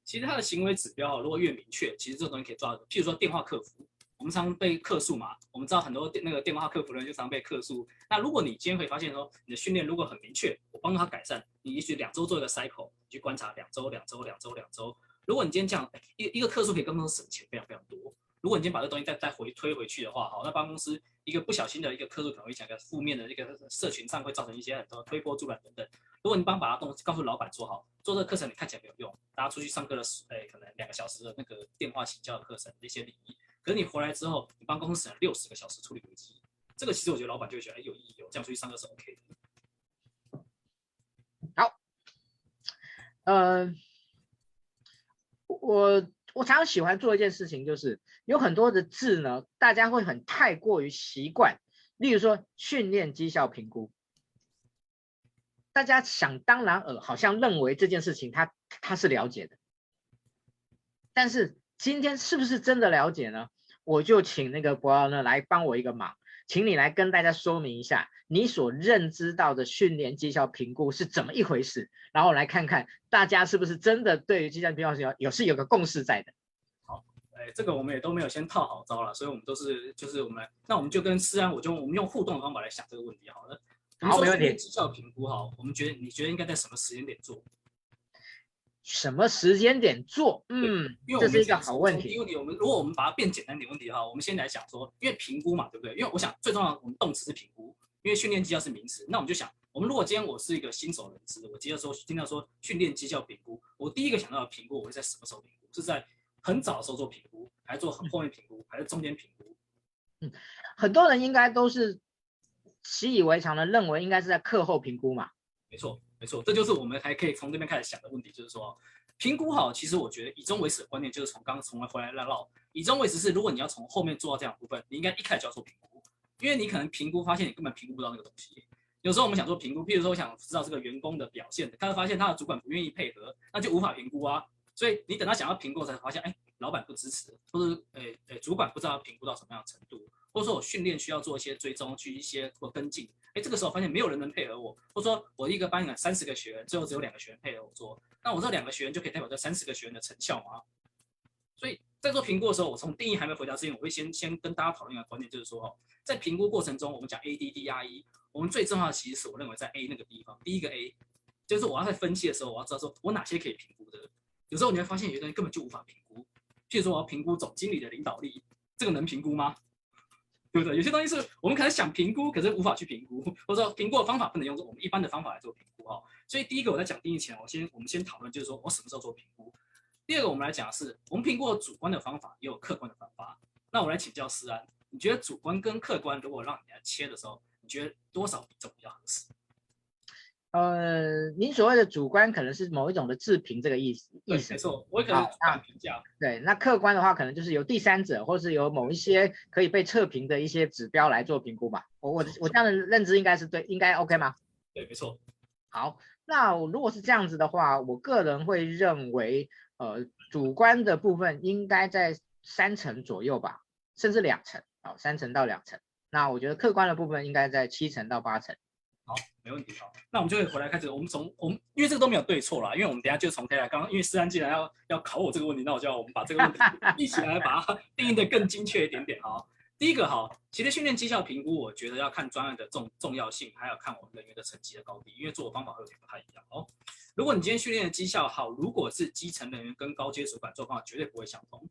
其实他的行为指标如果越明确，其实这个东西可以抓的。譬如说电话客服，我们常被客诉嘛，我们知道很多那个电话客服人就常被客诉。那如果你今天会发现说你的训练如果很明确，我帮助他改善，你也许两周做一个 cycle，你去观察两周两周两周两周。如果你今天这样，一一个客诉可以跟公司省钱非常非常多。如果你今天把这东西再再回推回去的话，好，那帮公司一个不小心的一个客诉可能会讲一个负面的一个社群上会造成一些很多推波助澜等等。如果你帮把它动告诉老板说好，做这个课程你看起来没有用，大家出去上课的时，哎，可能两个小时的那个电话请教的课程的一些礼仪，可是你回来之后，你帮公司省了六十个小时处理危机，这个其实我觉得老板就会觉得哎有意义，有这样出去上课是 OK 的。好，嗯、呃。我我常常喜欢做一件事情，就是有很多的字呢，大家会很太过于习惯。例如说训练绩效评估，大家想当然尔，好像认为这件事情他他是了解的。但是今天是不是真的了解呢？我就请那个博奥呢来帮我一个忙。请你来跟大家说明一下，你所认知到的训练绩效评估是怎么一回事，然后来看看大家是不是真的对于绩效评估有有是有个共识在的。好，哎，这个我们也都没有先套好招了，所以我们都是就是我们，那我们就跟思安，我就我们用互动的方法来想这个问题好了。好，没问题。绩效评估哈，我们觉得你觉得应该在什么时间点做？什么时间点做？嗯，因为这是一个好问题。因为我们如果我们把它变简单点问题的话，我们先来想说，因为评估嘛，对不对？因为我想最重要的，我们动词是评估，因为训练绩效是名词。那我们就想，我们如果今天我是一个新手人士，我接着说听到说训练绩效评估，我第一个想到的评估，我会在什么时候评估？是在很早的时候做评估，还是做很后面评估，还是中间评估？嗯，很多人应该都是习以为常的认为，应该是在课后评估嘛。没错。没错，这就是我们还可以从这边开始想的问题，就是说评估好，其实我觉得以终为始的观念就是从刚刚从来回来来绕，以终为始是如果你要从后面做到这样部分，你应该一开始就要做评估，因为你可能评估发现你根本评估不到那个东西。有时候我们想做评估，譬如说我想知道这个员工的表现，他会发现他的主管不愿意配合，那就无法评估啊。所以你等他想要评估才发现，哎，老板不支持，或者哎哎主管不知道要评估到什么样的程度。或者说我训练需要做一些追踪，去一些或跟进，哎，这个时候发现没有人能配合我，或者说我一个班有三十个学员，最后只有两个学员配合我做，那我这两个学员就可以代表这三十个学员的成效吗？所以在做评估的时候，我从定义还没回答之前，我会先先跟大家讨论一个观点，就是说哈，在评估过程中，我们讲 A D D R E，我们最重要的其实是我认为在 A 那个地方，第一个 A 就是我要在分析的时候，我要知道说我哪些可以评估的，有时候你会发现有些东西根本就无法评估，譬如说我要评估总经理的领导力，这个能评估吗？对不对？有些东西是我们可能想评估，可是无法去评估，或者说评估的方法不能用我们一般的方法来做评估哦。所以第一个我在讲定义前，我先我们先讨论，就是说我什么时候做评估。第二个我们来讲的是，我们评估的主观的方法也有客观的方法。那我来请教思安，你觉得主观跟客观如果让你来切的时候，你觉得多少比重比较合适？呃，您所谓的主观可能是某一种的自评这个意思，意思没错，我可能主观评价。对，那客观的话，可能就是由第三者，或是由某一些可以被测评的一些指标来做评估吧。我我我这样的认知应该是对，应该 OK 吗？对，没错。好，那如果是这样子的话，我个人会认为，呃，主观的部分应该在三成左右吧，甚至两成，哦，三成到两成。那我觉得客观的部分应该在七成到八成。好，没问题。好，那我们就会回来开始。我们从我们因为这个都没有对错啦，因为我们等下就从 K 来。刚刚因为思安既然要要考我这个问题，那我就要我们把这个问题 *laughs* 一起来把它定义的更精确一点点。好，第一个哈，其实训练绩效评估，我觉得要看专案的重重要性，还要看我们人员的成绩的高低，因为做的方法会有点不太一样。哦，如果你今天训练的绩效好，如果是基层人员跟高阶主管做方法绝对不会相同。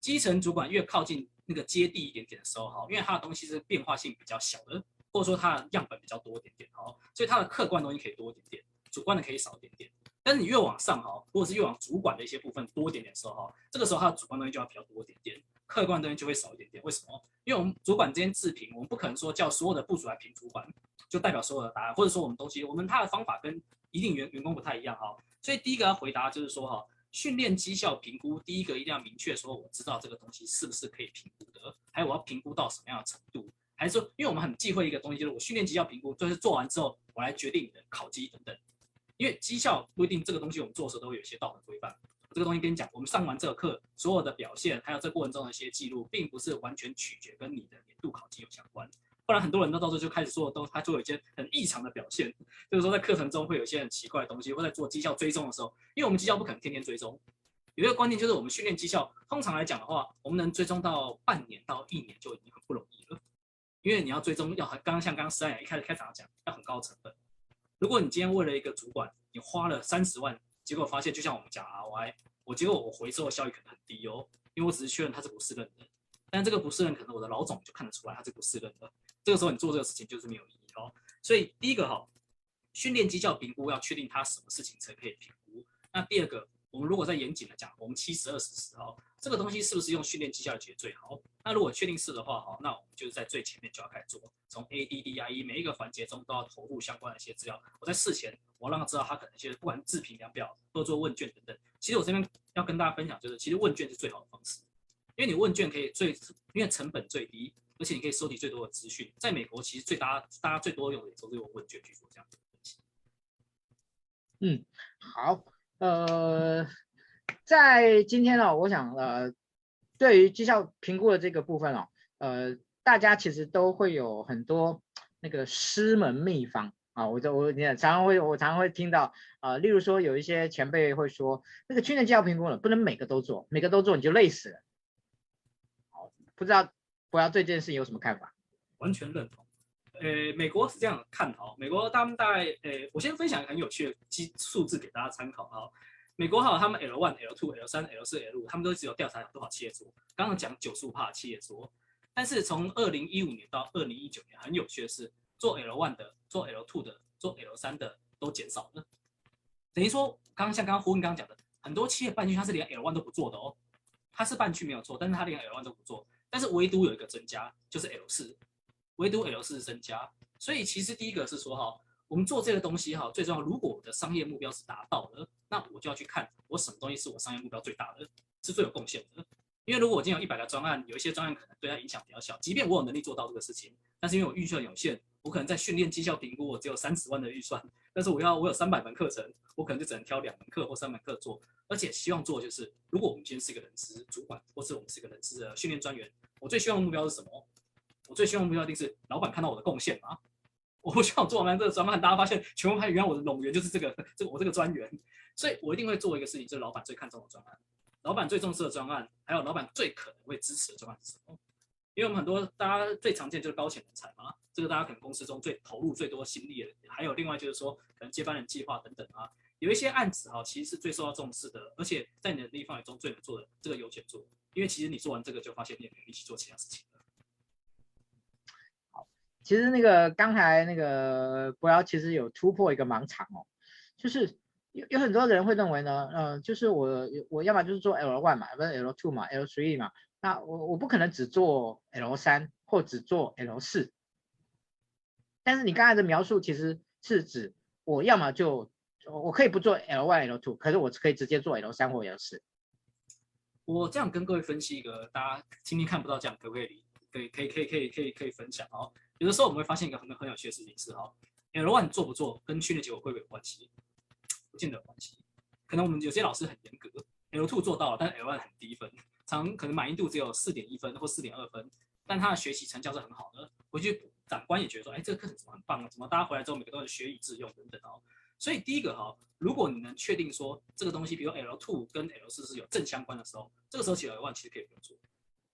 基层主管越靠近那个接地一点点的时候，哈，因为它的东西是变化性比较小的。或者说它的样本比较多一点点，好，所以它的客观东西可以多一点点。主观的可以少一点点。但是你越往上哈，或者是越往主管的一些部分多一点点的时候哈，这个时候它的主观东西就要比较多一点点，客观东西就会少一点点。为什么？因为我们主管之间自评，我们不可能说叫所有的部属来评主管，就代表所有的答案，或者说我们东西，我们他的方法跟一定员员工不太一样哈。所以第一个要回答就是说哈，训练绩效评估，第一个一定要明确说，我知道这个东西是不是可以评估的，还有我要评估到什么样的程度，还是说，因为我们很忌讳一个东西，就是我训练绩效评估，就是做完之后我来决定你的考绩等等。因为绩效不一定这个东西，我们做的时候都会有一些道德规范。这个东西跟你讲，我们上完这个课，所有的表现，还有这过程中的一些记录，并不是完全取决跟你的年度考绩有相关。不然很多人都到时候就开始做，都他就有一些很异常的表现，就是说在课程中会有一些很奇怪的东西，或在做绩效追踪的时候，因为我们绩效不可能天天追踪。有一个观念就是，我们训练绩效，通常来讲的话，我们能追踪到半年到一年就已经很不容易了。因为你要追踪，要很刚刚像刚刚石安一开始开场讲，要很高成本。如果你今天为了一个主管，你花了三十万，结果发现就像我们讲 ROI，我结果我回收的效益可能很低哦，因为我只是确认他是不是认的，但这个不是认可能我的老总就看得出来他是不是认的，这个时候你做这个事情就是没有意义哦。所以第一个哈，训练绩效评估要确定他什么事情才可以评估。那第二个，我们如果再严谨的讲，我们七十二十十哦。这个东西是不是用训练绩效来解最好？那如果确定是的话，哈，那我们就是在最前面就要开始做，从 A D D I E 每一个环节中都要投入相关的一些资料。我在事前，我让他知道他可能一些不管自评量表或者做问卷等等。其实我这边要跟大家分享，就是其实问卷是最好的方式，因为你问卷可以最，因为成本最低，而且你可以收集最多的资讯。在美国，其实最大大家最多用的也都是用问卷去做这样子的分析。嗯，好，呃。在今天呢，我想呃，对于绩效评估的这个部分哦，呃，大家其实都会有很多那个师门秘方啊，我就我你常常会我常常会听到啊，例如说有一些前辈会说，那个去年绩效评估呢，不能每个都做，每个都做你就累死了。好，不知道博尧对这件事情有什么看法？完全认同。呃，美国是这样看的哦，美国他们大概呃，我先分享一个很有趣的基数字给大家参考哈。美国还有他们 L one、L two、L 三、L 四、L 五，他们都只有调查有多少企业做。刚刚讲九十五趴企业做，但是从二零一五年到二零一九年，很有趣的是，做 L one 的、做 L two 的、做 L 三的都减少了。等于说，刚刚像刚刚胡文刚讲的，很多企业半去，他是连 L one 都不做的哦。他是半去没有错，但是他连 L one 都不做，但是唯独有一个增加，就是 L 四，唯独 L 四是增加。所以其实第一个是说哈。我们做这个东西哈，最重要。如果我的商业目标是达到了，那我就要去看我什么东西是我商业目标最大的，是最有贡献的。因为如果我今天有一百个专案，有一些专案可能对它影响比较小，即便我有能力做到这个事情，但是因为我预算有限，我可能在训练绩效评估我只有三十万的预算，但是我要我有三百门课程，我可能就只能挑两门课或三门课做。而且希望做就是，如果我们今天是一个人资主管，或是我们是一个人资的训练专员，我最希望的目标是什么？我最希望的目标一定是老板看到我的贡献嘛。我不希望做完这个专案，大家发现全部发现原来我的冗员就是这个，这个我这个专员，所以我一定会做一个事情，就是老板最看重的专案，老板最重视的专案，还有老板最可能会支持的专案是什么？因为我们很多大家最常见就是高潜人才嘛，这个大家可能公司中最投入最多心力的，还有另外就是说可能接班人计划等等啊，有一些案子哈，其实是最受到重视的，而且在你的能力范围中最能做的，这个优先做，因为其实你做完这个就发现你也没有力气做其他事情。其实那个刚才那个博尧其实有突破一个盲场哦，就是有有很多人会认为呢，呃，就是我我要么就是做 L one 嘛，不是 L two 嘛，L three 嘛，那我我不可能只做 L 三或只做 L 四。但是你刚才的描述其实是指我要么就我可以不做 L one L two，可是我可以直接做 L 三或 L 四。我这样跟各位分析一个，大家今天看不到这样可不可以？可以可以可以可以可以可以分享哦。有的时候我们会发现一个很很有趣的事情是哈，L one 做不做跟训练结果会不会有关系？不见得关系。可能我们有些老师很严格，L two 做到了，但是 L one 很低分，常可能满意度只有四点一分或四点二分，但他的学习成效是很好的。回去长官也觉得说，哎，这个课程怎么很棒啊？怎么大家回来之后每个都能学以致用等等哦。所以第一个哈，如果你能确定说这个东西，比如 L two 跟 L 四是有正相关的时候，这个时候其实 L one 其实可以不用做。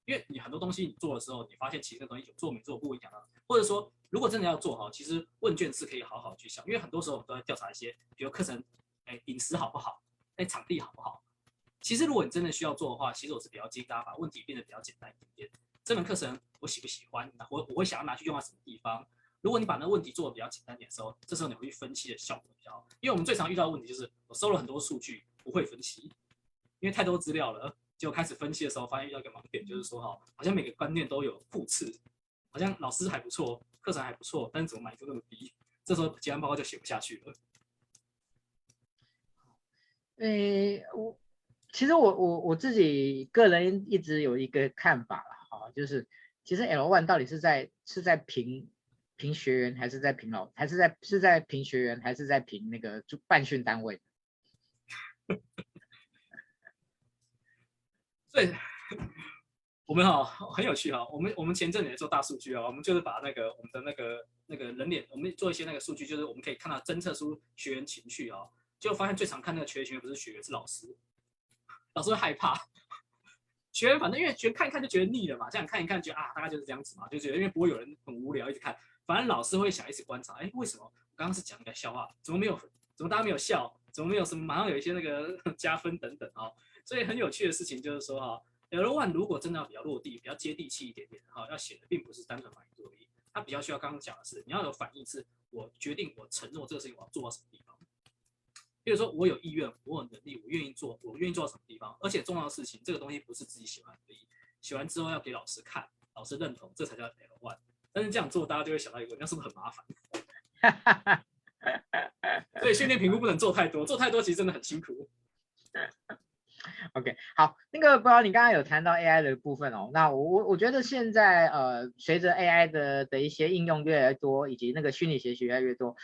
因为你很多东西你做的时候，你发现其实这东西有做没做不一样的，或者说如果真的要做哈，其实问卷是可以好好去想，因为很多时候我们都在调查一些，比如课程，哎，饮食好不好，哎，场地好不好。其实如果你真的需要做的话，其实我是比较建议大家把问题变得比较简单一点点。这门课程我喜不喜欢？我我会想要拿去用在什么地方？如果你把那个问题做的比较简单点的时候，这时候你会去分析的效果比较好。因为我们最常遇到的问题就是，我收了很多数据，不会分析，因为太多资料了，结果开始分析的时候，发现遇到一个盲点，就是说哈，好像每个观念都有互斥，好像老师还不错，课程还不错，但是怎么满意度那么低？这时候结案报告就写不下去了。诶，我其实我我我自己个人一直有一个看法了哈，就是其实 L one 到底是在是在评评学员，还是在评老，还是在是在评学员，还是在评那个就办训单位？对，我们哈很有趣哈，我们我们前阵子也做大数据啊，我们就是把那个我们的那个那个人脸，我们做一些那个数据，就是我们可以看到侦测出学员情绪啊。就发现最常看那个学员，情绪不是学员，是老师。老师会害怕学员，反正因为学看一看就觉得腻了嘛，这样看一看觉得啊，大概就是这样子嘛，就觉得因为不会有人很无聊一直看。反正老师会想一直观察，哎，为什么我刚刚是讲一个笑话，怎么没有，怎么大家没有笑，怎么没有什么马上有一些那个 *laughs* 加分等等啊、哦？所以很有趣的事情就是说哈，L one 如果真的要比较落地、比较接地气一点点哈，要写的并不是单纯反应而已，它比较需要刚刚讲的是你要有反应，是我决定我承诺这个事情我要做到什么地方。比如说，我有意愿，我有能力，我愿意做，我愿意做到什么地方？而且重要的事情，这个东西不是自己写完而已，写完之后要给老师看，老师认同，这才叫 L one。但是这样做，大家就会想到一个，那是不是很麻烦？*laughs* 所以训练评估不能做太多，做太多其实真的很辛苦。OK，好，那个不知道你刚刚有谈到 AI 的部分哦，那我我觉得现在呃，随着 AI 的的一些应用越来越多，以及那个虚拟学习越来越多。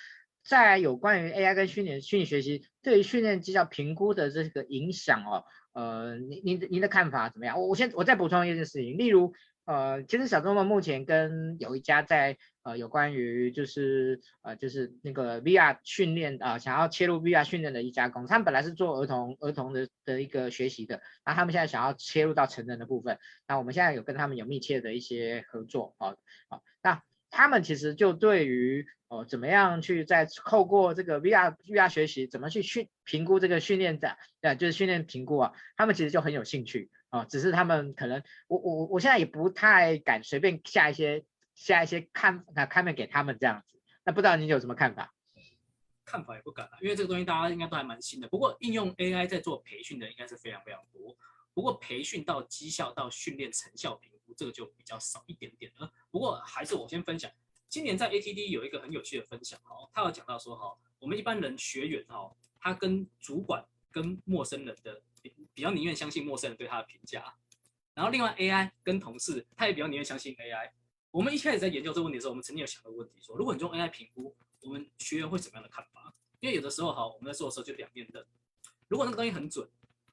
在有关于 AI 跟虚拟虚拟学习对于训练绩效评估的这个影响哦，呃，您您您的看法怎么样？我我先我再补充一件事情，例如呃，其实小钟们目前跟有一家在呃有关于就是呃就是那个 VR 训练啊、想要切入 VR 训练的一家公司，他们本来是做儿童儿童的的一个学习的，那他们现在想要切入到成人的部分，那我们现在有跟他们有密切的一些合作啊啊，那他们其实就对于哦，怎么样去在透过这个 VR VR 学习，怎么去训评估这个训练的，呃，就是训练评估啊，他们其实就很有兴趣啊，只是他们可能，我我我现在也不太敢随便下一些下一些看那看面给他们这样子，那不知道你有什么看法？看法也不敢了，因为这个东西大家应该都还蛮新的。不过应用 AI 在做培训的应该是非常非常多，不过培训到绩效到训练成效评估这个就比较少一点点了。不过还是我先分享。今年在 ATD 有一个很有趣的分享哦，他有讲到说哈，我们一般人学员哈，他跟主管跟陌生人的比较宁愿相信陌生人对他的评价，然后另外 AI 跟同事，他也比较宁愿相信 AI。我们一开始在研究这个问题的时候，我们曾经有想过问题说，如果你用 AI 评估，我们学员会怎么样的看法？因为有的时候哈，我们在做的时候就两面刃，如果那个东西很准，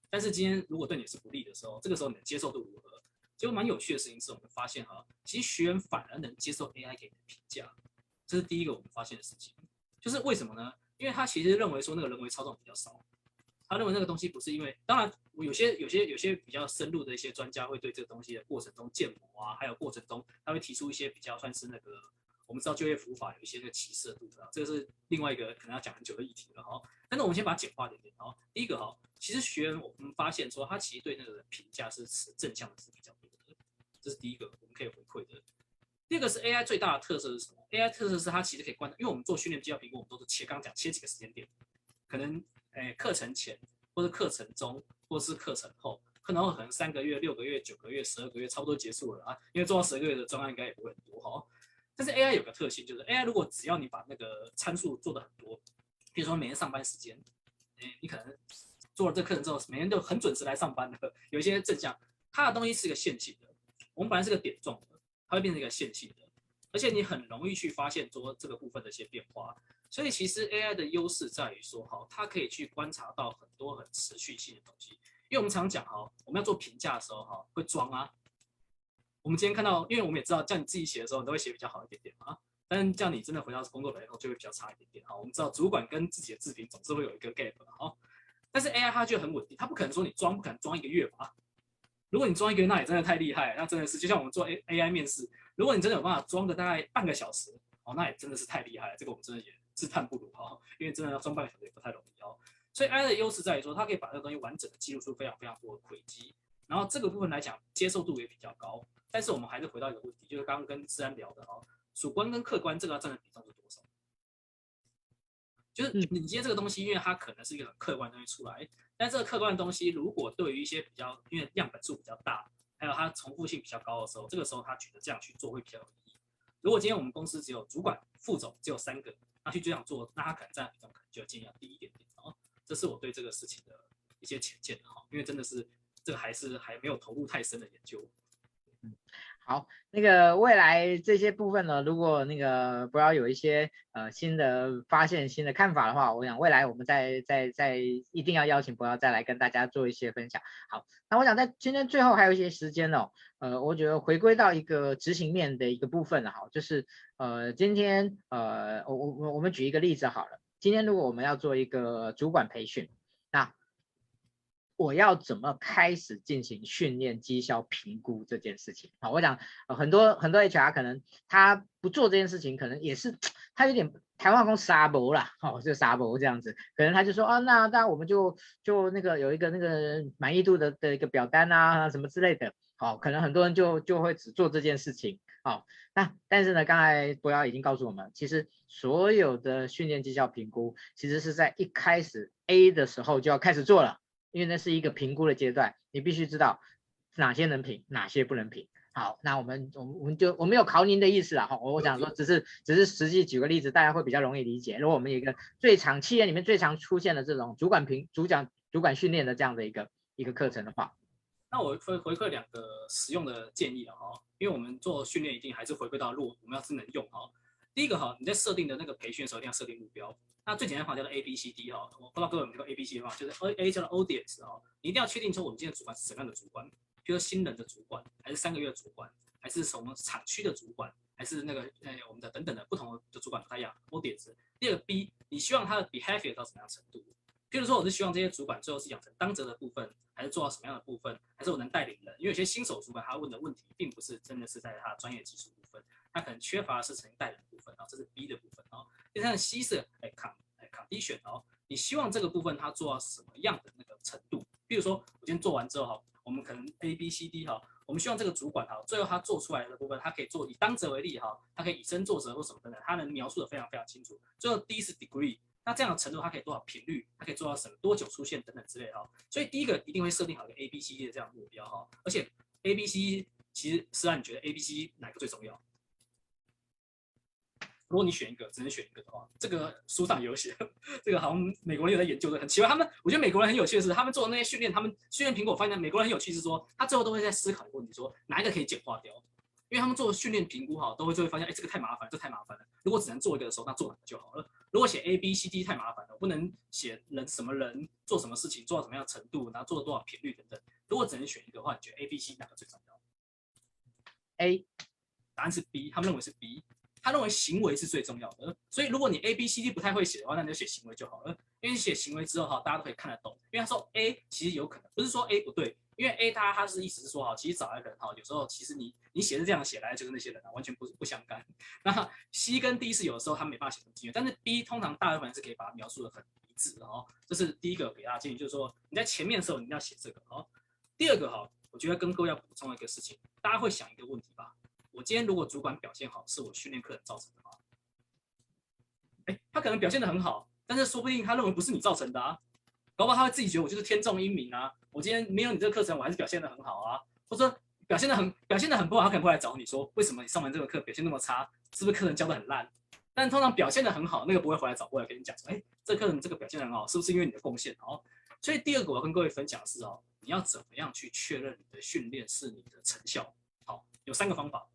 但是今天如果对你是不利的时候，这个时候你的接受度如何？结果蛮有趣的事情是我们发现哈，其实学员反而能接受 AI 给你的评价，这是第一个我们发现的事情。就是为什么呢？因为他其实认为说那个人为操纵比较少，他认为那个东西不是因为，当然我有些有些有些比较深入的一些专家会对这个东西的过程中建模啊，还有过程中他会提出一些比较算是那个我们知道就业服务法有一些那个歧视的度分，这个是另外一个可能要讲很久的议题了哈。但是我们先把它简化一点点哈。第一个哈，其实学员我们发现说他其实对那个人评价是持正向的是比较多的。这是第一个我们可以回馈的。第二个是 AI 最大的特色是什么？AI 特色是它其实可以观察，因为我们做训练绩效评估，我们都是切，刚刚讲切几个时间点，可能诶课程前，或者课程中，或是课程后，可能可能三个月、六个月、九个月、十二个月，差不多结束了啊。因为做到十二个月的专案应该也不会很多哈。但是 AI 有个特性，就是 AI 如果只要你把那个参数做的很多，比如说每天上班时间，诶你可能做了这课程之后，每天都很准时来上班的，有一些正向，它的东西是一个线性的。我们本来是个点状的，它会变成一个线性的，而且你很容易去发现说这个部分的一些变化。所以其实 AI 的优势在于说，哈，它可以去观察到很多很持续性的东西。因为我们常讲哈，我们要做评价的时候哈，会装啊。我们今天看到，因为我们也知道，叫你自己写的时候，你都会写比较好一点点嘛。但是叫你真的回到工作来以后，就会比较差一点点。哈，我们知道主管跟自己的自评总是会有一个 gap 哈。但是 AI 它就很稳定，它不可能说你装不可能装一个月吧。如果你装一个月，那也真的太厉害，那真的是就像我们做 A A I 面试，如果你真的有办法装个大概半个小时，哦，那也真的是太厉害了。这个我们真的也自叹不如哈，因为真的要装半个小时也不太容易哦。所以 AI 的优势在于说，它可以把这个东西完整的记录出非常非常多的轨迹，然后这个部分来讲接受度也比较高。但是我们还是回到一个问题，就是刚刚跟思安聊的哦，主观跟客观这个要占的比重是多少？就是你今天这个东西，因为它可能是一个很客观的东西出来，但这个客观的东西如果对于一些比较，因为样本数比较大，还有他重复性比较高的时候，这个时候他觉得这样去做会比较有意义。如果今天我们公司只有主管、副总只有三个，那去这样做，那他可能占比重可能就要尽量低一点点。哦，这是我对这个事情的一些浅见哈，因为真的是这个还是还没有投入太深的研究。好，那个未来这些部分呢，如果那个不要有一些呃新的发现、新的看法的话，我想未来我们再再再一定要邀请博要再来跟大家做一些分享。好，那我想在今天最后还有一些时间哦，呃，我觉得回归到一个执行面的一个部分了哈，就是呃今天呃我我我们举一个例子好了，今天如果我们要做一个主管培训，那我要怎么开始进行训练绩效评估这件事情？好，我想、很多很多 HR 可能他不做这件事情，可能也是他有点台湾话讲沙博啦，哦，就沙博这样子，可能他就说啊，那那我们就就那个有一个那个满意度的的一个表单啊，什么之类的，好、哦，可能很多人就就会只做这件事情，好、哦，那但是呢，刚才博尧已经告诉我们，其实所有的训练绩效评估，其实是在一开始 A 的时候就要开始做了。因为那是一个评估的阶段，你必须知道哪些能评，哪些不能评。好，那我们我们我们就我没有考您的意思了哈，我我想说只是只是实际举个例子，大家会比较容易理解。如果我们有一个最常企业里面最常出现的这种主管评、主讲、主管训练的这样的一个一个课程的话，那我会回馈两个实用的建议了哈，因为我们做训练一定还是回归到如果我们要是能用哈。第一个哈，你在设定的那个培训的时候一定要设定目标。那最简单的话叫做 A B C D 哈，我不知道各位有没有听过 A B C 的话，就是 A A 叫做 Audience 哈，你一定要确定说我们今天的主管是什么样的主管，比如说新人的主管，还是三个月的主管，还是什么厂区的主管，还是那个呃我们的等等的不同的主管不太一样。Audience。第二个 B，你希望他的 behavior 到什么样程度？譬如说我是希望这些主管最后是养成当责的部分，还是做到什么样的部分，还是我能带领人？因为有些新手主管他问的问题并不是真的是在他专业技术部分。他可能缺乏的是成带领，是 B 的部分哦。第三个 C 是哎 con 哎卡低选哦，你希望这个部分它做到什么样的那个程度？比如说我今天做完之后哈，我们可能 A B C D 哈，我们希望这个主管哈，最后他做出来的部分，他可以做以当者为例哈，他可以以身作则或什么等等，他能描述的非常非常清楚。最后 D 是 degree，那这样的程度它可以多少频率，它可以做到什么多久出现等等之类哈。所以第一个一定会设定好一个 A B C D 的这样目标哈，而且 A B C 其实是让你觉得 A B C 哪个最重要？如果你选一个，只能选一个的话，这个书上有写，*laughs* 这个好像美国人有在研究的，很奇怪。他们，我觉得美国人很有趣的是，他们做的那些训练，他们训练苹果，发现美国人很有趣是说，他最后都会在思考一个问题，说哪一个可以简化掉？因为他们做训练评估哈，都会就会发现，哎，这个太麻烦，这、太麻烦了。如果只能做一个的时候，那做哪个就好了。如果写 A B C D 太麻烦了，我不能写人什么人做什么事情，做到什么样的程度，然后做了多少频率等等。如果只能选一个的话，你觉得 A B C 哪个最重要？A，答案是 B，他们认为是 B。他认为行为是最重要的，所以如果你 A B C D 不太会写的话，那你就写行为就好了。因为你写行为之后哈，大家都可以看得懂。因为他说 A 其实有可能不是说 A 不对，因为 A 他他是意思是说哈，其实找来的人哈，有时候其实你你写是这样写来，就跟那些人啊完全不不相干。那 C 跟 D 是有的时候他没办法写成经验，但是 B 通常大部分是可以把它描述的很一致的哦。这是第一个给大家建议，就是说你在前面的时候你一定要写这个哦。第二个哈，我觉得跟各位要补充一个事情，大家会想？今天如果主管表现好，是我训练课程造成的吗？哎，他可能表现得很好，但是说不定他认为不是你造成的啊，搞不好他会自己觉得我就是天纵英明啊，我今天没有你这个课程，我还是表现得很好啊，或者表现得很表现得很不好，他可能会来找你说，为什么你上完这个课表现那么差，是不是课程教的很烂？但通常表现得很好，那个不会回来找过来跟你讲说，哎，这个课程这个表现很好，是不是因为你的贡献？哦，所以第二个我要跟各位分享的是哦，你要怎么样去确认你的训练是你的成效？好，有三个方法，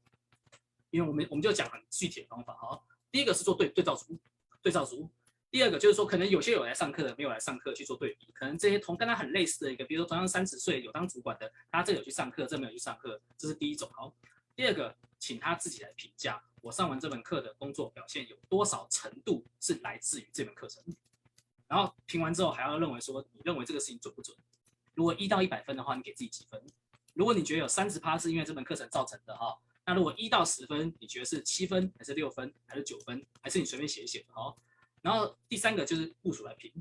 因为我们我们就讲很具体的方法哈。第一个是做对对照组。对照组，第二个就是说，可能有些有来上课的，没有来上课去做对比，可能这些同跟他很类似的一个，比如说同样三十岁有当主管的，他这有去上课，这没有去上课，这是第一种。好，第二个，请他自己来评价，我上完这门课的工作表现有多少程度是来自于这门课程，然后评完之后还要认为说，你认为这个事情准不准？如果一到一百分的话，你给自己几分？如果你觉得有三十趴是因为这门课程造成的哈。那如果一到十分，你觉得是七分还是六分还是九分，还是你随便写一写的哈？然后第三个就是部署来评，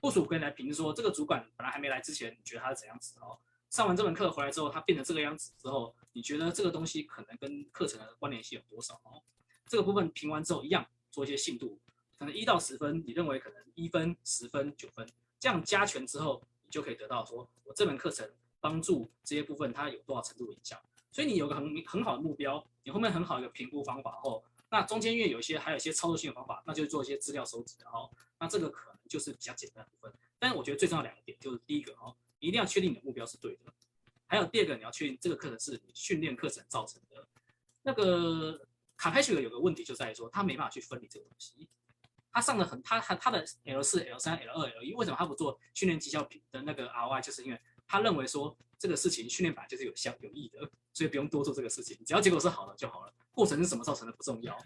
部署可以来评说，这个主管本来还没来之前，你觉得他是怎样子哦？上完这门课回来之后，他变成这个样子之后，你觉得这个东西可能跟课程的关联性有多少哦？这个部分评完之后一样做一些信度，可能一到十分，你认为可能一分、十分、九分，这样加权之后，你就可以得到说我这门课程帮助这些部分它有多少程度影响。所以你有个很很好的目标，你后面很好一个评估方法后，那中间因为有一些还有一些操作性的方法，那就是做一些资料收集的哦。那这个可能就是比较简单的部分。但是我觉得最重要两个点就是第一个哦，一定要确定你的目标是对的，还有第二个你要确定这个课程是你训练课程造成的。那个卡派许有个问题就在于说，他没办法去分离这个东西。他上的很，他他他的 L 四、L 三、L 二、L 一，为什么他不做训练绩效品的那个 ROI？就是因为他认为说这个事情训练本来就是有效有益的，所以不用多做这个事情，只要结果是好的就好了，过程是什么造成的不重要。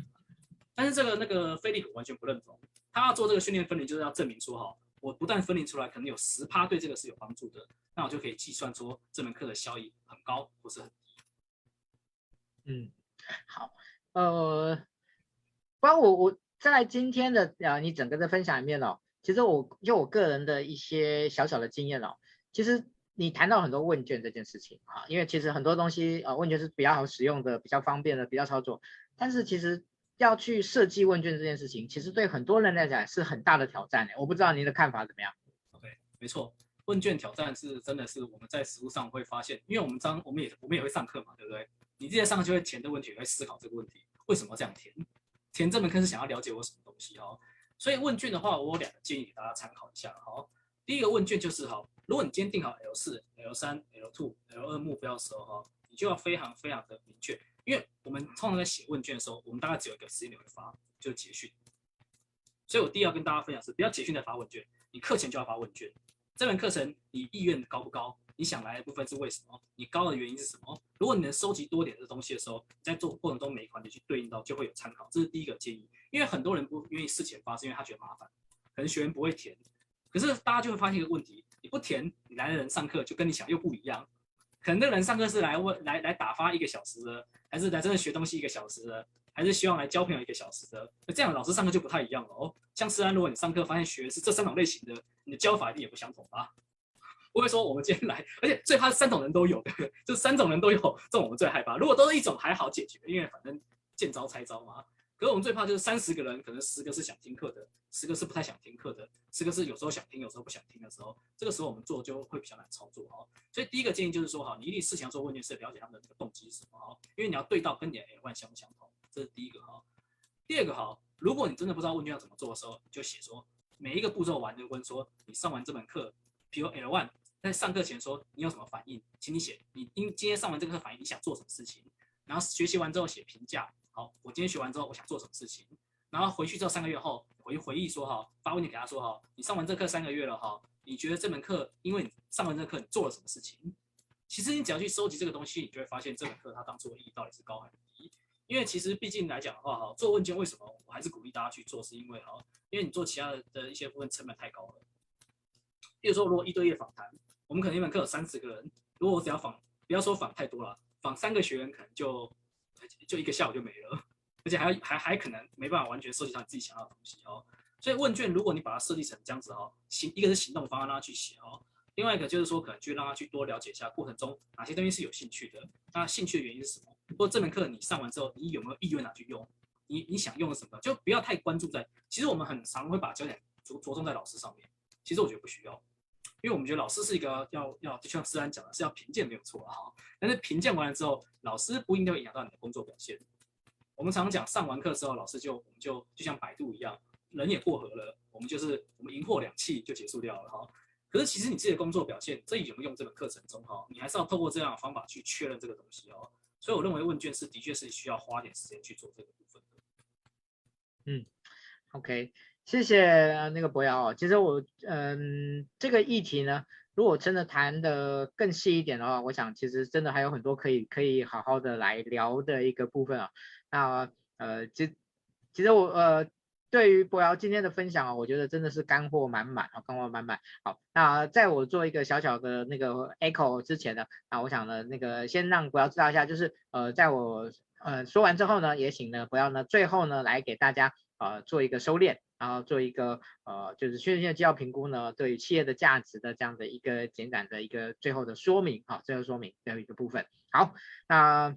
但是这个那个菲利普完全不认同，他要做这个训练分离，就是要证明说哈，我不但分离出来，可能有十趴对这个是有帮助的，那我就可以计算说这门课的效益很高或是很低。嗯。好，呃，不然我我在今天的啊，你整个的分享里面哦，其实我就我个人的一些小小的经验哦，其实你谈到很多问卷这件事情啊，因为其实很多东西啊，问卷是比较好使用的，比较方便的，比较操作，但是其实要去设计问卷这件事情，其实对很多人来讲是很大的挑战的。我不知道您的看法怎么样？OK，没错，问卷挑战是真的是我们在实务上会发现，因为我们当我们也我们也会上课嘛，对不对？你这些上课就会填的问题，会思考这个问题为什么这样填？填这门课是想要了解我什么东西哦。所以问卷的话，我有两个建议给大家参考一下好。第一个问卷就是哈，如果你今天定好 L 四、L 三、L two、L 二目标的时候哈，你就要非常非常的明确，因为我们通常在写问卷的时候，我们大概只有一个时间点会发，就是结训。所以我第一要跟大家分享是，不要结训再发问卷，你课前就要发问卷。这门课程你意愿高不高？你想来的部分是为什么？你高的原因是什么？如果你能收集多点的东西的时候，在做过程中每一环节去对应到，就会有参考。这是第一个建议。因为很多人不愿意事前发，是因为他觉得麻烦，可能学员不会填。可是大家就会发现一个问题：你不填，你来的人上课就跟你想又不一样。可能那个人上课是来问来来打发一个小时的，还是来真的学东西一个小时的，还是希望来交朋友一个小时的？那这样老师上课就不太一样了哦。像思安，如果你上课发现学的是这三种类型的，你的教法一定也不相同吧？*laughs* 不会说我们今天来，而且最怕三种人都有，对不对？就三种人都有，这种我们最害怕。如果都是一种还好解决，因为反正见招拆招嘛。可是我们最怕就是三十个人，可能十个是想听课的，十个是不太想听课的，十个是有时候想听，有时候不想听的时候，这个时候我们做就会比较难操作哦。所以第一个建议就是说哈，你一定事前要做问卷，是了解他们的这个动机是什么哈，因为你要对到跟你的 L1 相不相同，这是第一个哈。第二个哈，如果你真的不知道问卷要怎么做的时候，你就写说每一个步骤完就问说你上完这门课，比如 L1。在上课前说你有什么反应，请你写你因今天上完这个课反应你想做什么事情，然后学习完之后写评价。好，我今天学完之后我想做什么事情，然后回去之后三个月后回回忆说哈，发问题给他说哈，你上完这课三个月了哈，你觉得这门课因为你上完这课你做了什么事情？其实你只要去收集这个东西，你就会发现这门课它当初的意义到底是高还是低。因为其实毕竟来讲的话哈，做问卷为什么我还是鼓励大家去做，是因为哈，因为你做其他的一些部分成本太高了。比如说如果一对一访谈。我们可能一门课有三十个人，如果我只要访，不要说访太多了，访三个学员可能就就一个下午就没了，而且还要还还可能没办法完全收集到你自己想要的东西哦。所以问卷如果你把它设计成这样子哦，行，一个是行动方案让他去写哦，另外一个就是说可能去让他去多了解一下过程中哪些东西是有兴趣的，那兴趣的原因是什么？或这门课你上完之后你有没有意愿拿去用？你你想用的什么？就不要太关注在，其实我们很常会把焦点着着重在老师上面，其实我觉得不需要。因为我们觉得老师是一个要要，就像思安讲的，是要评鉴没有错哈。但是评鉴完了之后，老师不一定会影响到你的工作表现。我们常常讲，上完课之后，老师就我们就就像百度一样，人也过河了，我们就是我们银货两訖就结束掉了哈。可是其实你自己的工作表现，这有没有用这个课程中哈，你还是要透过这样的方法去确认这个东西哦。所以我认为问卷是的确是需要花点时间去做这个部分的。嗯，OK。谢谢那个博尧哦，其实我嗯这个议题呢，如果真的谈的更细一点的话，我想其实真的还有很多可以可以好好的来聊的一个部分啊。那呃其其实我呃对于博尧今天的分享啊，我觉得真的是干货满满啊，干货满满。好，那在我做一个小小的那个 echo 之前呢，啊我想呢那个先让博尧知道一下，就是呃在我呃说完之后呢，也请呢博尧呢最后呢来给大家呃做一个收敛。然后做一个呃，就是训练性的绩效评估呢，对于企业的价值的这样的一个简短的一个最后的说明，哈，最后说明最后一个部分。好，那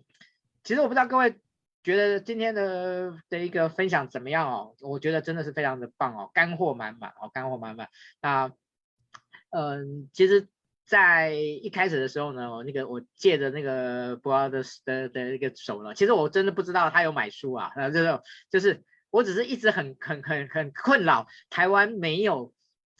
其实我不知道各位觉得今天的的一个分享怎么样哦？我觉得真的是非常的棒哦，干货满满哦，干货满满。那嗯，其实，在一开始的时候呢，那个我借着那个博尧的的的一个手呢，其实我真的不知道他有买书啊，那这种就是我只是一直很很很很困扰，台湾没有。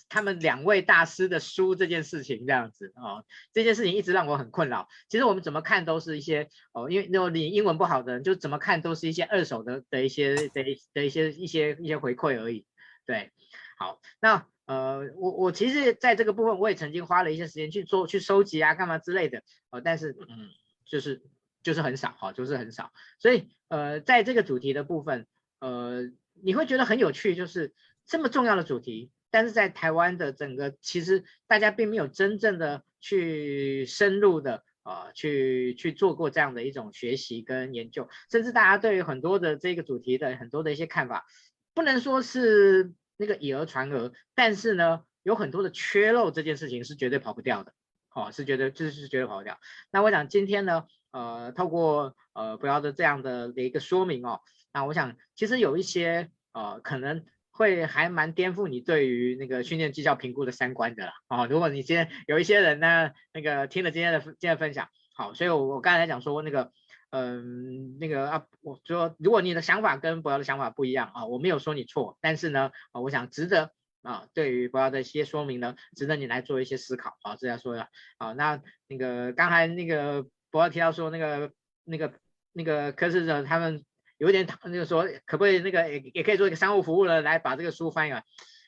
他们两位大师的书这件事情这样子哦，这件事情一直让我很困扰。其实我们怎么看都是一些哦，因为那种你英文不好的人，就怎么看都是一些二手的的一些的的一些一些一些回馈而已。对，好，那呃，我我其实在这个部分我也曾经花了一些时间去做去收集啊，干嘛之类的哦，但是嗯，就是就是很少哈，就是很少。所以呃，在这个主题的部分，呃，你会觉得很有趣，就是这么重要的主题。但是在台湾的整个，其实大家并没有真正的去深入的呃去去做过这样的一种学习跟研究，甚至大家对于很多的这个主题的很多的一些看法，不能说是那个以讹传讹，但是呢，有很多的缺漏，这件事情是绝对跑不掉的，哦，是绝对就是绝对跑不掉。那我想今天呢，呃，透过呃博尧的这样的的一个说明哦，那我想其实有一些呃可能。会还蛮颠覆你对于那个训练绩效评估的三观的啦哦。如果你今天有一些人呢，那个听了今天的今天的分享，好，所以我我刚才讲说那个，嗯，那个啊，我说如果你的想法跟博尧的想法不一样啊，我没有说你错，但是呢，啊，我想值得啊，对于博尧的一些说明呢，值得你来做一些思考啊，这样说的啊。那那个刚才那个博要提到说那个那个那个柯市长他们。有点那个说，可不可以那个也也可以做一个商务服务了，来把这个书翻译啊？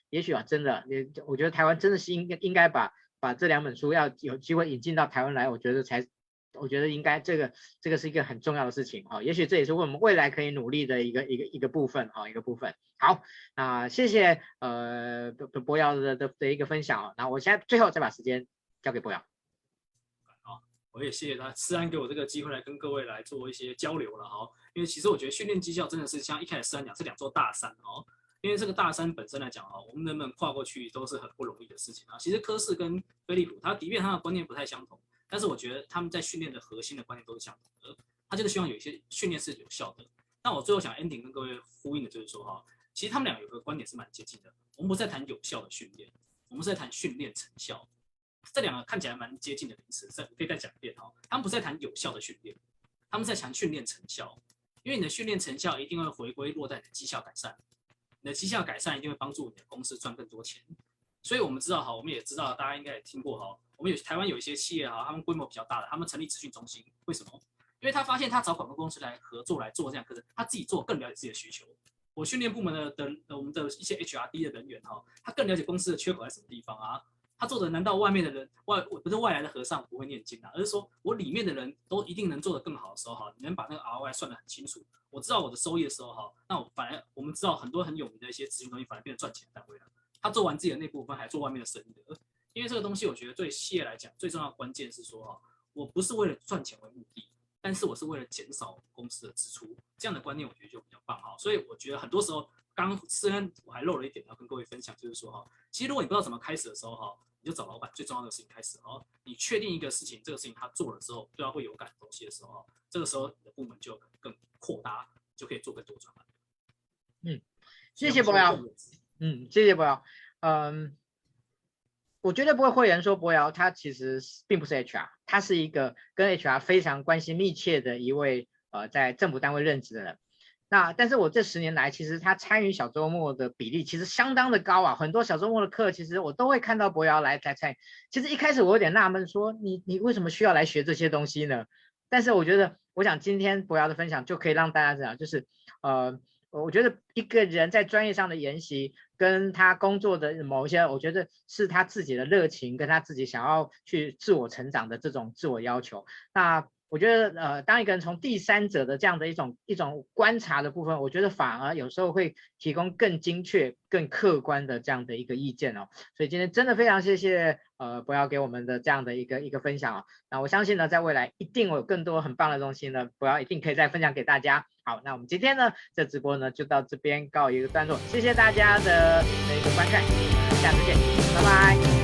也许啊，真的，也我觉得台湾真的是应该应该把把这两本书要有机会引进到台湾来，我觉得才，我觉得应该这个这个是一个很重要的事情啊。也许这也是我们未来可以努力的一个一个一个部分啊，一个部分。好，那谢谢呃博博耀的的的一个分享啊。那我现在最后再把时间交给博耀。我也谢谢他，思安给我这个机会来跟各位来做一些交流了哈。因为其实我觉得训练绩效真的是像一开始思安讲，是两座大山哦。因为这个大山本身来讲哦，我们能不能跨过去都是很不容易的事情啊。其实柯氏跟飞利浦，他即便他的观念不太相同，但是我觉得他们在训练的核心的观念都是相同的。他就是希望有一些训练是有效的。那我最后想 ending 跟各位呼应的就是说哈，其实他们俩有个观点是蛮接近的。我们不是在谈有效的训练，我们是在谈训练成效。这两个看起来蛮接近的名词，再可以再讲一遍哈。他们不是在谈有效的训练，他们在谈训练成效。因为你的训练成效一定会回归落在你的绩效改善，你的绩效改善一定会帮助你的公司赚更多钱。所以我们知道哈，我们也知道，大家应该也听过哈。我们有台湾有一些企业哈，他们规模比较大的，他们成立职训中心，为什么？因为他发现他找广告公司来合作来做这样，可是他自己做更了解自己的需求。我训练部门的的我们的一些 HRD 的人员哈，他更了解公司的缺口在什么地方啊。他做的难道外面的人外不是外来的和尚不会念经啊？而是说我里面的人都一定能做得更好的时候哈，你能把那个 ROI 算得很清楚。我知道我的收益的时候哈，那我反而我们知道很多很有名的一些咨询东西反而变得赚钱的单位了。他做完自己的那部分还做外面的生意的，因为这个东西我觉得对企业来讲最重要关键是说哈，我不是为了赚钱为目的，但是我是为了减少公司的支出，这样的观念我觉得就比较棒哈。所以我觉得很多时候刚虽然我还漏了一点要跟各位分享，就是说哈，其实如果你不知道怎么开始的时候哈。你就找老板，最重要的事情开始哦。你确定一个事情，这个事情他做了之后，对他会有感的东西的时候，这个时候你的部门就更扩大，就可以做更多转换。嗯，谢谢博尧。嗯，谢谢博尧。嗯，我绝对不会讳言说博尧他其实并不是 HR，他是一个跟 HR 非常关系密切的一位呃在政府单位任职的人。那但是我这十年来，其实他参与小周末的比例其实相当的高啊，很多小周末的课，其实我都会看到博尧来来参与。其实一开始我有点纳闷，说你你为什么需要来学这些东西呢？但是我觉得，我想今天博尧的分享就可以让大家知道，就是呃，我觉得一个人在专业上的研习，跟他工作的某一些，我觉得是他自己的热情，跟他自己想要去自我成长的这种自我要求。那我觉得，呃，当一个人从第三者的这样的一种一种观察的部分，我觉得反而有时候会提供更精确、更客观的这样的一个意见哦。所以今天真的非常谢谢，呃，博尧给我们的这样的一个一个分享哦。那我相信呢，在未来一定有更多很棒的东西呢，博尧一定可以再分享给大家。好，那我们今天呢，这直播呢就到这边告一个段落，谢谢大家的的一个观看，我们下次见，拜拜。